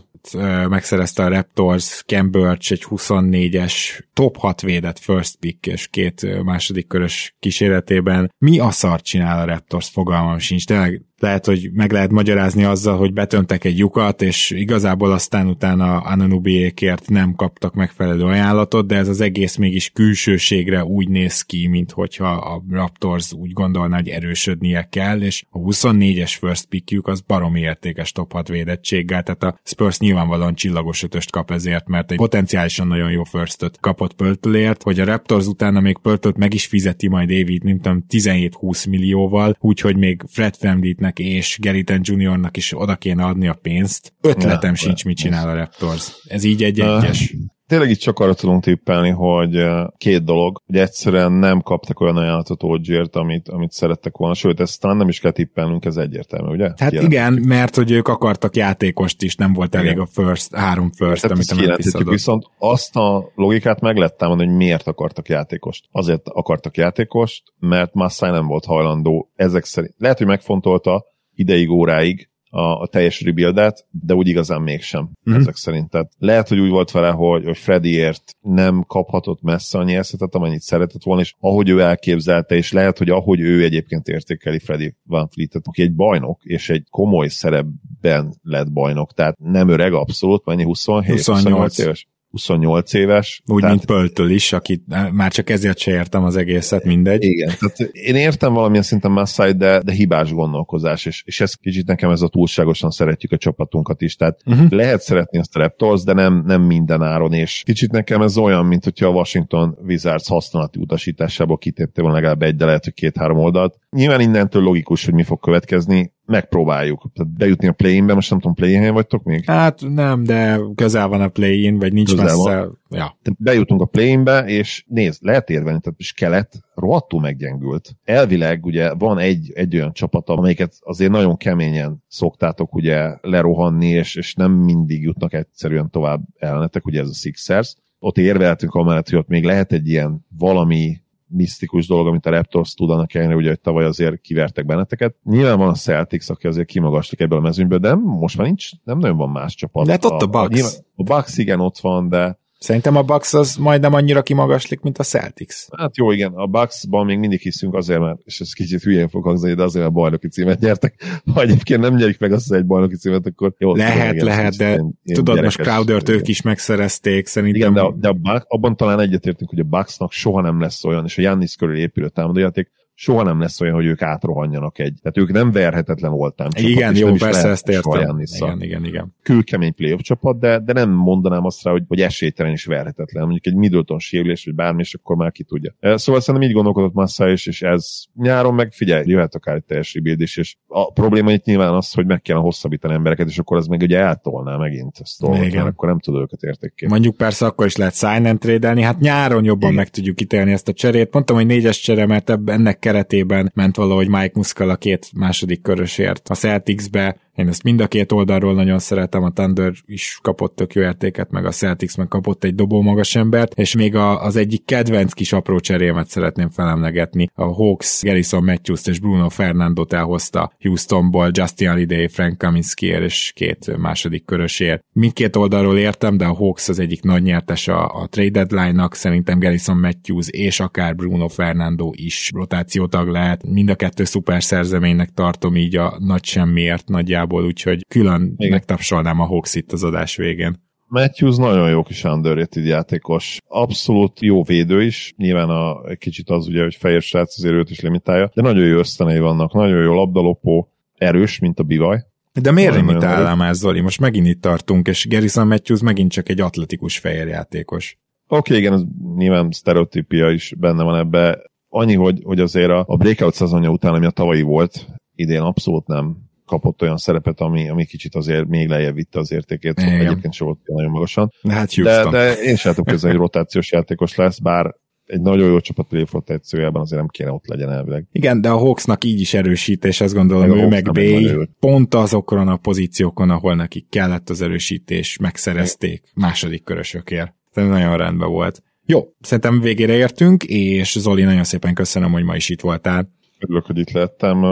megszerezte a Raptors, Cam egy 24-es top 6 védett first pick és két második körös kíséretében. Mi a szart csinál a Raptors, fogalmam sincs. Tényleg lehet, hogy meg lehet magyarázni azzal, hogy betöntek egy lyukat, és igazából aztán utána Ananubiékért nem kaptak megfelelő ajánlatot, de ez az egész mégis külsőségre úgy néz ki, mint hogyha a Raptors úgy gondolná, hogy erősödnie kell, és a 24-es first pickjük az baromi értékes top 6 védettséggel, tehát a Spurs nyilvánvalóan csillagos ötöst kap ezért, mert egy potenciálisan nagyon jó firstöt kapott Pöltölért, hogy a Raptors utána még Pöltölt meg is fizeti majd David, tudom, 17-20 millióval, úgyhogy még Fred Family-t Smithnek és Geriton Juniornak is oda kéne adni a pénzt. Ötletem ja, sincs, mit csinál a Raptors. Ez így egy-egyes. Uh, tényleg itt csak arra tudunk tippelni, hogy két dolog, hogy egyszerűen nem kaptak olyan ajánlatot OG-ért, amit, amit szerettek volna, sőt, ezt talán nem is kell tippelnünk, ez egyértelmű, ugye? Hát Jelen. igen, mert hogy ők akartak játékost is, nem volt elég igen. a first, három first, Tehát amit a Memphis Viszont azt a logikát meg lehet támadni, hogy miért akartak játékost. Azért akartak játékost, mert Massai nem volt hajlandó ezek szerint. Lehet, hogy megfontolta ideig, óráig, a, a teljes rebuildet, de úgy igazán mégsem mm-hmm. ezek szerint. Tehát lehet, hogy úgy volt vele, hogy, hogy Freddyért nem kaphatott messze annyi eszetet, amennyit szeretett volna, és ahogy ő elképzelte, és lehet, hogy ahogy ő egyébként értékeli Freddy Van Fleetet, aki egy bajnok, és egy komoly szerepben lett bajnok, tehát nem öreg abszolút, mennyi 27, 28, 28 éves? 28 éves. Úgy, tehát... mint Pöltől is, akit már csak ezért se értem az egészet, mindegy. Igen, tehát én értem valamilyen szinten Massai, de, de hibás gondolkozás, és, és ez kicsit nekem ez a túlságosan szeretjük a csapatunkat is, tehát uh-huh. lehet szeretni azt a Raptors, de nem, nem minden áron, és kicsit nekem ez olyan, mint hogyha a Washington Wizards használati utasításából kitépte volna legalább egy, de lehet, hogy két-három oldalt. Nyilván innentől logikus, hogy mi fog következni, megpróbáljuk. Tehát bejutni a play-inbe, most nem tudom, play-in vagytok még? Hát nem, de közel van a play-in, vagy nincs közel messze. Van. Ja. Tehát bejutunk a play-inbe, és nézd, lehet érvelni, tehát is kelet rohadtul meggyengült. Elvileg ugye van egy, egy olyan csapata, amelyiket azért nagyon keményen szoktátok ugye lerohanni, és, és nem mindig jutnak egyszerűen tovább ellenetek, ugye ez a Sixers. Ott érveltünk amellett, hogy ott még lehet egy ilyen valami misztikus dolog, amit a Raptors tud, annak ellenére, ugye, hogy tavaly azért kivertek benneteket. Nyilván van a Celtics, aki azért kimagaslik ebből a mezőnyből, de most már nincs, nem nagyon van más csapat. De hát ott a, a Bucks. A, a Bucks igen, ott van, de Szerintem a Bucks az majdnem annyira kimagaslik, mint a Celtics. Hát jó, igen, a Bucksban még mindig hiszünk azért, mert, és ez kicsit hülyén fog hangzani, de azért, mert bajnoki címet nyertek. Ha egyébként nem nyerik meg azt egy bajnoki címet, akkor jó. Lehet, tudom, lehet, de ilyen, tudod, most Crowdert ők is megszerezték, szerintem. Igen, de, a, de a Bucks, abban talán egyetértünk, hogy a Bucksnak soha nem lesz olyan, és a Jannis körül épülő támadójáték soha nem lesz olyan, hogy ők átrohanjanak egy. Tehát ők nem verhetetlen oltán csapat. Igen, jó, persze ezt értem. Igen, igen, igen. Külkemény playoff csapat, de, de nem mondanám azt rá, hogy, hogy esélytelen is verhetetlen. Mondjuk egy Middleton sérülés, vagy bármi, és akkor már ki tudja. Szóval szerintem így gondolkodott Massa is, és ez nyáron meg figyelj, jöhet akár egy teljes rebuild is, és a probléma itt nyilván az, hogy meg kellene hosszabbítani embereket, és akkor ez meg ugye eltolná megint ezt dolgot, mert akkor nem tud őket értékként. Mondjuk persze akkor is lehet sign and hát nyáron jobban Igen. meg tudjuk ítélni ezt a cserét. Mondtam, hogy négyes csere, mert ennek keretében ment valahogy Mike Muscal a két második körösért a Celticsbe, én ezt mind a két oldalról nagyon szeretem, a Thunder is kapott tök jó értéket, meg a Celtics meg kapott egy dobó magas embert, és még a, az egyik kedvenc kis apró cserémet szeretném felemlegetni. A Hawks Garrison matthews és Bruno Fernandot elhozta Houstonból, Justin Holiday, Frank Kaminskiért és két második körösért. Mindkét oldalról értem, de a Hawks az egyik nagy nyertes a, a trade deadline-nak, szerintem Garrison Matthews és akár Bruno Fernando is rotációtag lehet. Mind a kettő szuper szerzeménynek tartom így a nagy semmiért nagyjából szempontjából, úgyhogy külön Igen. megtapsolnám a Hawks itt az adás végén. Matthews nagyon jó kis underrated játékos. Abszolút jó védő is. Nyilván a, kicsit az ugye, hogy fehér srác azért őt is limitálja, de nagyon jó ösztönei vannak, nagyon jó labdalopó, erős, mint a bivaj. De miért limitálnám ez, Zoli? Most megint itt tartunk, és Garrison Matthews megint csak egy atletikus fehér játékos. Oké, okay, igen, ez nyilván sztereotípia is benne van ebbe. Annyi, hogy, hogy azért a, a breakout szezonja után, ami a tavalyi volt, idén abszolút nem kapott olyan szerepet, ami, ami kicsit azért még lejjebb vitte az értékét, szóval egyébként sem volt nagyon magasan. Hát de, de én sem látom közben, hogy rotációs játékos lesz, bár egy nagyon jó csapat playoff rotációjában azért nem kéne ott legyen elvileg. Igen, de a Hawksnak így is erősítés, azt gondolom, meg ő meg Bay pont azokon a pozíciókon, ahol nekik kellett az erősítés, megszerezték második körösökért. Tehát nagyon rendben volt. Jó, szerintem végére értünk, és Zoli, nagyon szépen köszönöm, hogy ma is itt voltál. Örülök, hogy itt lettem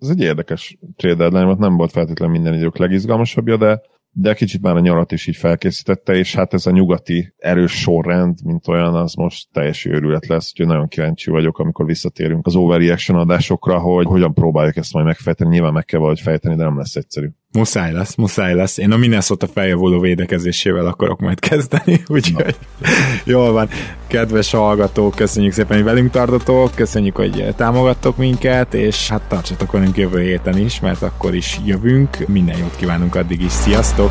ez egy érdekes trade deadline, nem volt feltétlenül minden idők legizgalmasabbja, de de kicsit már a nyarat is így felkészítette, és hát ez a nyugati erős sorrend, mint olyan, az most teljes őrület lesz, úgyhogy nagyon kíváncsi vagyok, amikor visszatérünk az overreaction adásokra, hogy hogyan próbáljuk ezt majd megfejteni. Nyilván meg kell valahogy fejteni, de nem lesz egyszerű. Muszáj lesz, muszáj lesz. Én a Minnesota feljavuló védekezésével akarok majd kezdeni, úgyhogy jól van. Kedves hallgatók, köszönjük szépen, hogy velünk tartotok, köszönjük, hogy támogattok minket, és hát tartsatok velünk jövő héten is, mert akkor is jövünk. Minden jót kívánunk addig is, sziasztok!